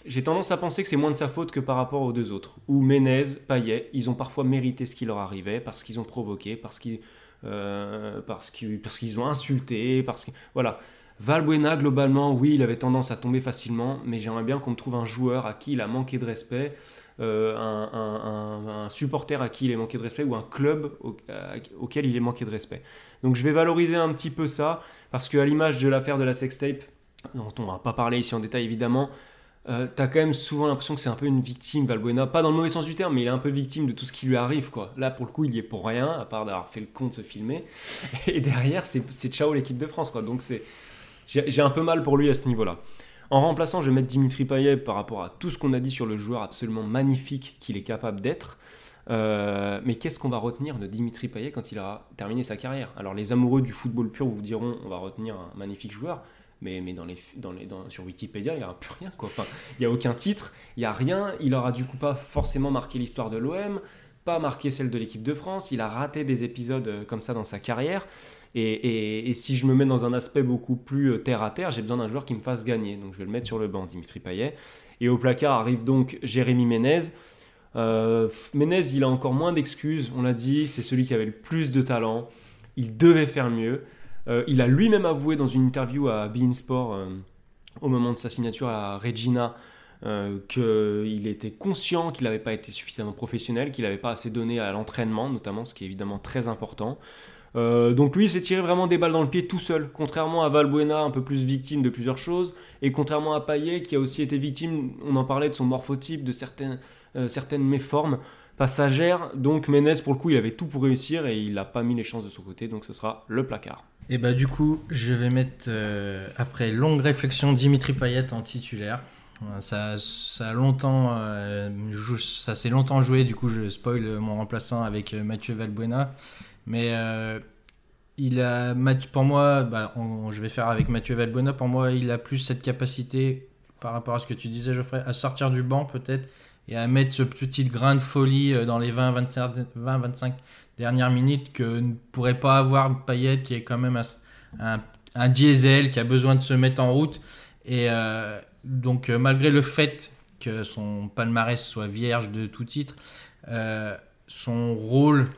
j'ai tendance à penser que c'est moins de sa faute que par rapport aux deux autres. Ou Menez, Payet, ils ont parfois mérité ce qui leur arrivait parce qu'ils ont provoqué, parce qu'ils, euh, parce qu'ils, parce qu'ils ont insulté, parce que voilà. Valbuena, globalement, oui, il avait tendance à tomber facilement, mais j'aimerais bien qu'on me trouve un joueur à qui il a manqué de respect, euh, un, supporter à qui il a manqué de respect, ou un club auquel il est manqué de respect. Donc je vais valoriser un petit peu ça, parce qu'à l'image de l'affaire de la sextape, dont on va pas parler ici en détail évidemment, euh, t'as quand même souvent l'impression que c'est un peu une victime, Valbuena. Pas dans le mauvais sens du terme, mais il est un peu victime de tout ce qui lui arrive, quoi. Là, pour le coup, il y est pour rien, à part d'avoir fait le con de se filmer. [LAUGHS] Et derrière, c'est ciao l'équipe de France, quoi. Donc c'est j'ai un peu mal pour lui à ce niveau-là. En remplaçant, je vais mettre Dimitri Payet par rapport à tout ce qu'on a dit sur le joueur absolument magnifique qu'il est capable d'être. Euh, mais qu'est-ce qu'on va retenir de Dimitri Payet quand il a terminé sa carrière? Alors les amoureux du football pur vous diront on va retenir un magnifique joueur, mais, mais dans les, dans les, dans, sur Wikipédia il n'y aura plus rien. Quoi. Il n'y a aucun titre, il n'y a rien, il aura du coup pas forcément marqué l'histoire de l'OM, pas marqué celle de l'équipe de France, il a raté des épisodes euh, comme ça dans sa carrière. Et, si je me mets dans un aspect beaucoup plus euh, terre à terre, j'ai besoin d'un joueur qui me fasse gagner. Donc je vais le mettre sur le banc, Dimitri Payet. Et au placard arrive donc Jérémy Ménez. Euh, Ménez, il a encore moins d'excuses. On l'a dit, c'est celui qui avait le plus de talent. Il devait faire mieux. Euh, il a lui-même avoué dans une interview à Bein Sport euh, au moment de sa signature à Regina qu'il était conscient qu'il n'avait pas été suffisamment professionnel, qu'il n'avait pas assez donné à l'entraînement, notamment, ce qui est évidemment très important. Euh, donc lui, il s'est tiré vraiment des balles dans le pied tout seul, contrairement à Valbuena, un peu plus victime de plusieurs choses, et contrairement à Payet, qui a aussi été victime, on en parlait de son morphotype, de certaines, euh, certaines méformes passagères. Donc Menez, pour le coup, il avait tout pour réussir et il n'a pas mis les chances de son côté, donc ce sera le placard. Et bah du coup, je vais mettre, euh, après longue réflexion, Dimitri Payet en titulaire. Ça, a longtemps, ça s'est longtemps joué. Du coup, je spoil mon remplaçant avec Mathieu Valbuena. Mais euh, il a, pour moi, bah, je vais faire avec Mathieu Valbuena. Pour moi, il a plus cette capacité, par rapport à ce que tu disais, Geoffrey, à sortir du banc peut-être et à mettre ce petit grain de folie euh, dans les 20-25 dernières minutes que ne pourrait pas avoir Payet, qui est quand même un, diesel qui a besoin de se mettre en route. Et euh, donc, malgré le fait que son palmarès soit vierge de tout titre, son rôle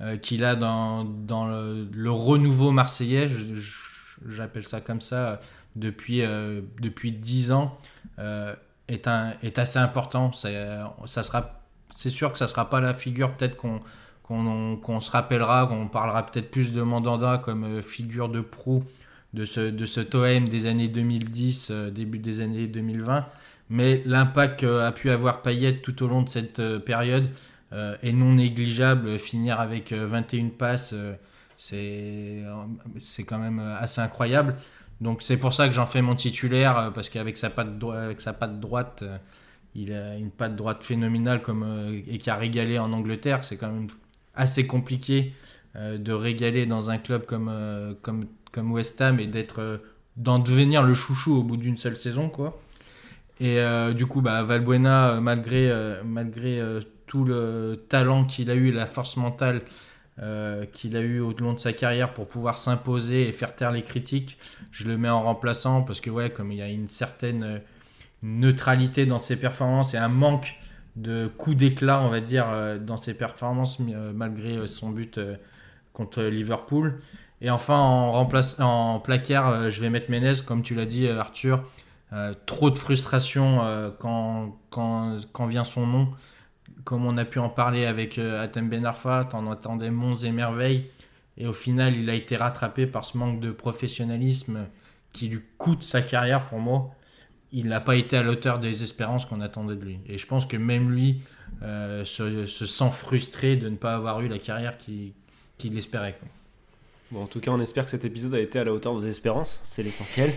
euh, qu'il a dans, dans le, renouveau marseillais, j'appelle ça comme ça, depuis, euh, depuis 10 ans, euh, est, un, est assez important. Ça c'est sûr que ça sera pas la figure peut-être qu'on qu'on qu'on se rappellera, qu'on parlera peut-être plus de Mandanda comme figure de proue de ce, de ce Toem des années 2010, euh, début des années 2020. Mais l'impact qu'a pu avoir Payet tout au long de cette période est non négligeable. Finir avec euh, 21 passes, euh, c'est quand même euh, assez incroyable. Donc c'est pour ça que j'en fais mon titulaire, euh, parce qu'avec sa patte, sa patte droite, euh, il a une patte droite phénoménale comme, euh, et qui a régalé en Angleterre. C'est quand même assez compliqué euh, de régaler dans un club comme, euh, comme, comme West Ham et d'être euh, d'en devenir le chouchou au bout d'une seule saison. quoi. Et euh, du coup, bah, Valbuena, euh, malgré, euh, malgré euh, tout le talent qu'il a eu, la force mentale euh, qu'il a eu au long de sa carrière pour pouvoir s'imposer et faire taire les critiques, je le mets en remplaçant parce que, ouais, comme il y a une certaine euh, neutralité dans ses performances et un manque de coup d'éclat, on va dire, euh, dans ses performances, malgré son but contre Liverpool. Et enfin, en, remplace, en placard, je vais mettre Menez, comme tu l'as dit, Arthur. Trop de frustration quand, quand vient son nom. Comme on a pu en parler avec euh, Atem Ben Arfa, on entendait monts et merveilles. Et au final, il a été rattrapé par ce manque de professionnalisme qui lui coûte sa carrière pour moi. Il n'a pas été à l'auteur des espérances qu'on attendait de lui. Et je pense que même lui euh, se, se sent frustré de ne pas avoir eu la carrière qu'il espérait. Bon, en tout cas, on espère que cet épisode a été à la hauteur de vos espérances, c'est l'essentiel.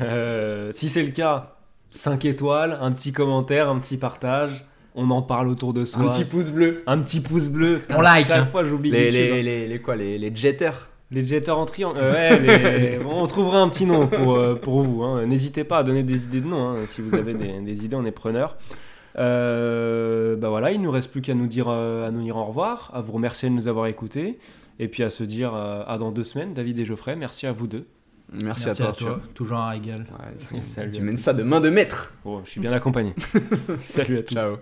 Euh, si c'est le cas, 5 étoiles, un petit commentaire, un petit partage. On en parle autour de soi. Un petit pouce bleu. Un petit pouce bleu. On like, Chaque hein. fois, j'oublie Les, les, les, les quoi les, les jetters. Les jetters en triangle. Euh, ouais, les- bon, [LAUGHS] on trouvera un petit nom pour, euh, pour vous. hein. N'hésitez pas à donner des idées de noms. hein. Si vous avez des, des idées, on est preneur. Euh, bah voilà, il nous reste plus qu'à nous dire euh, à nous dire au revoir, à vous remercier de nous avoir écoutés, et puis à se dire euh, à dans deux semaines. David et Geoffrey, merci à vous deux. Merci, Merci à toi. à toi. Toujours un régal. Ouais, [LAUGHS] tu- mènes ça de main de maître. Bon, je suis bien accompagné. [LAUGHS] Salut à tous. Ciao.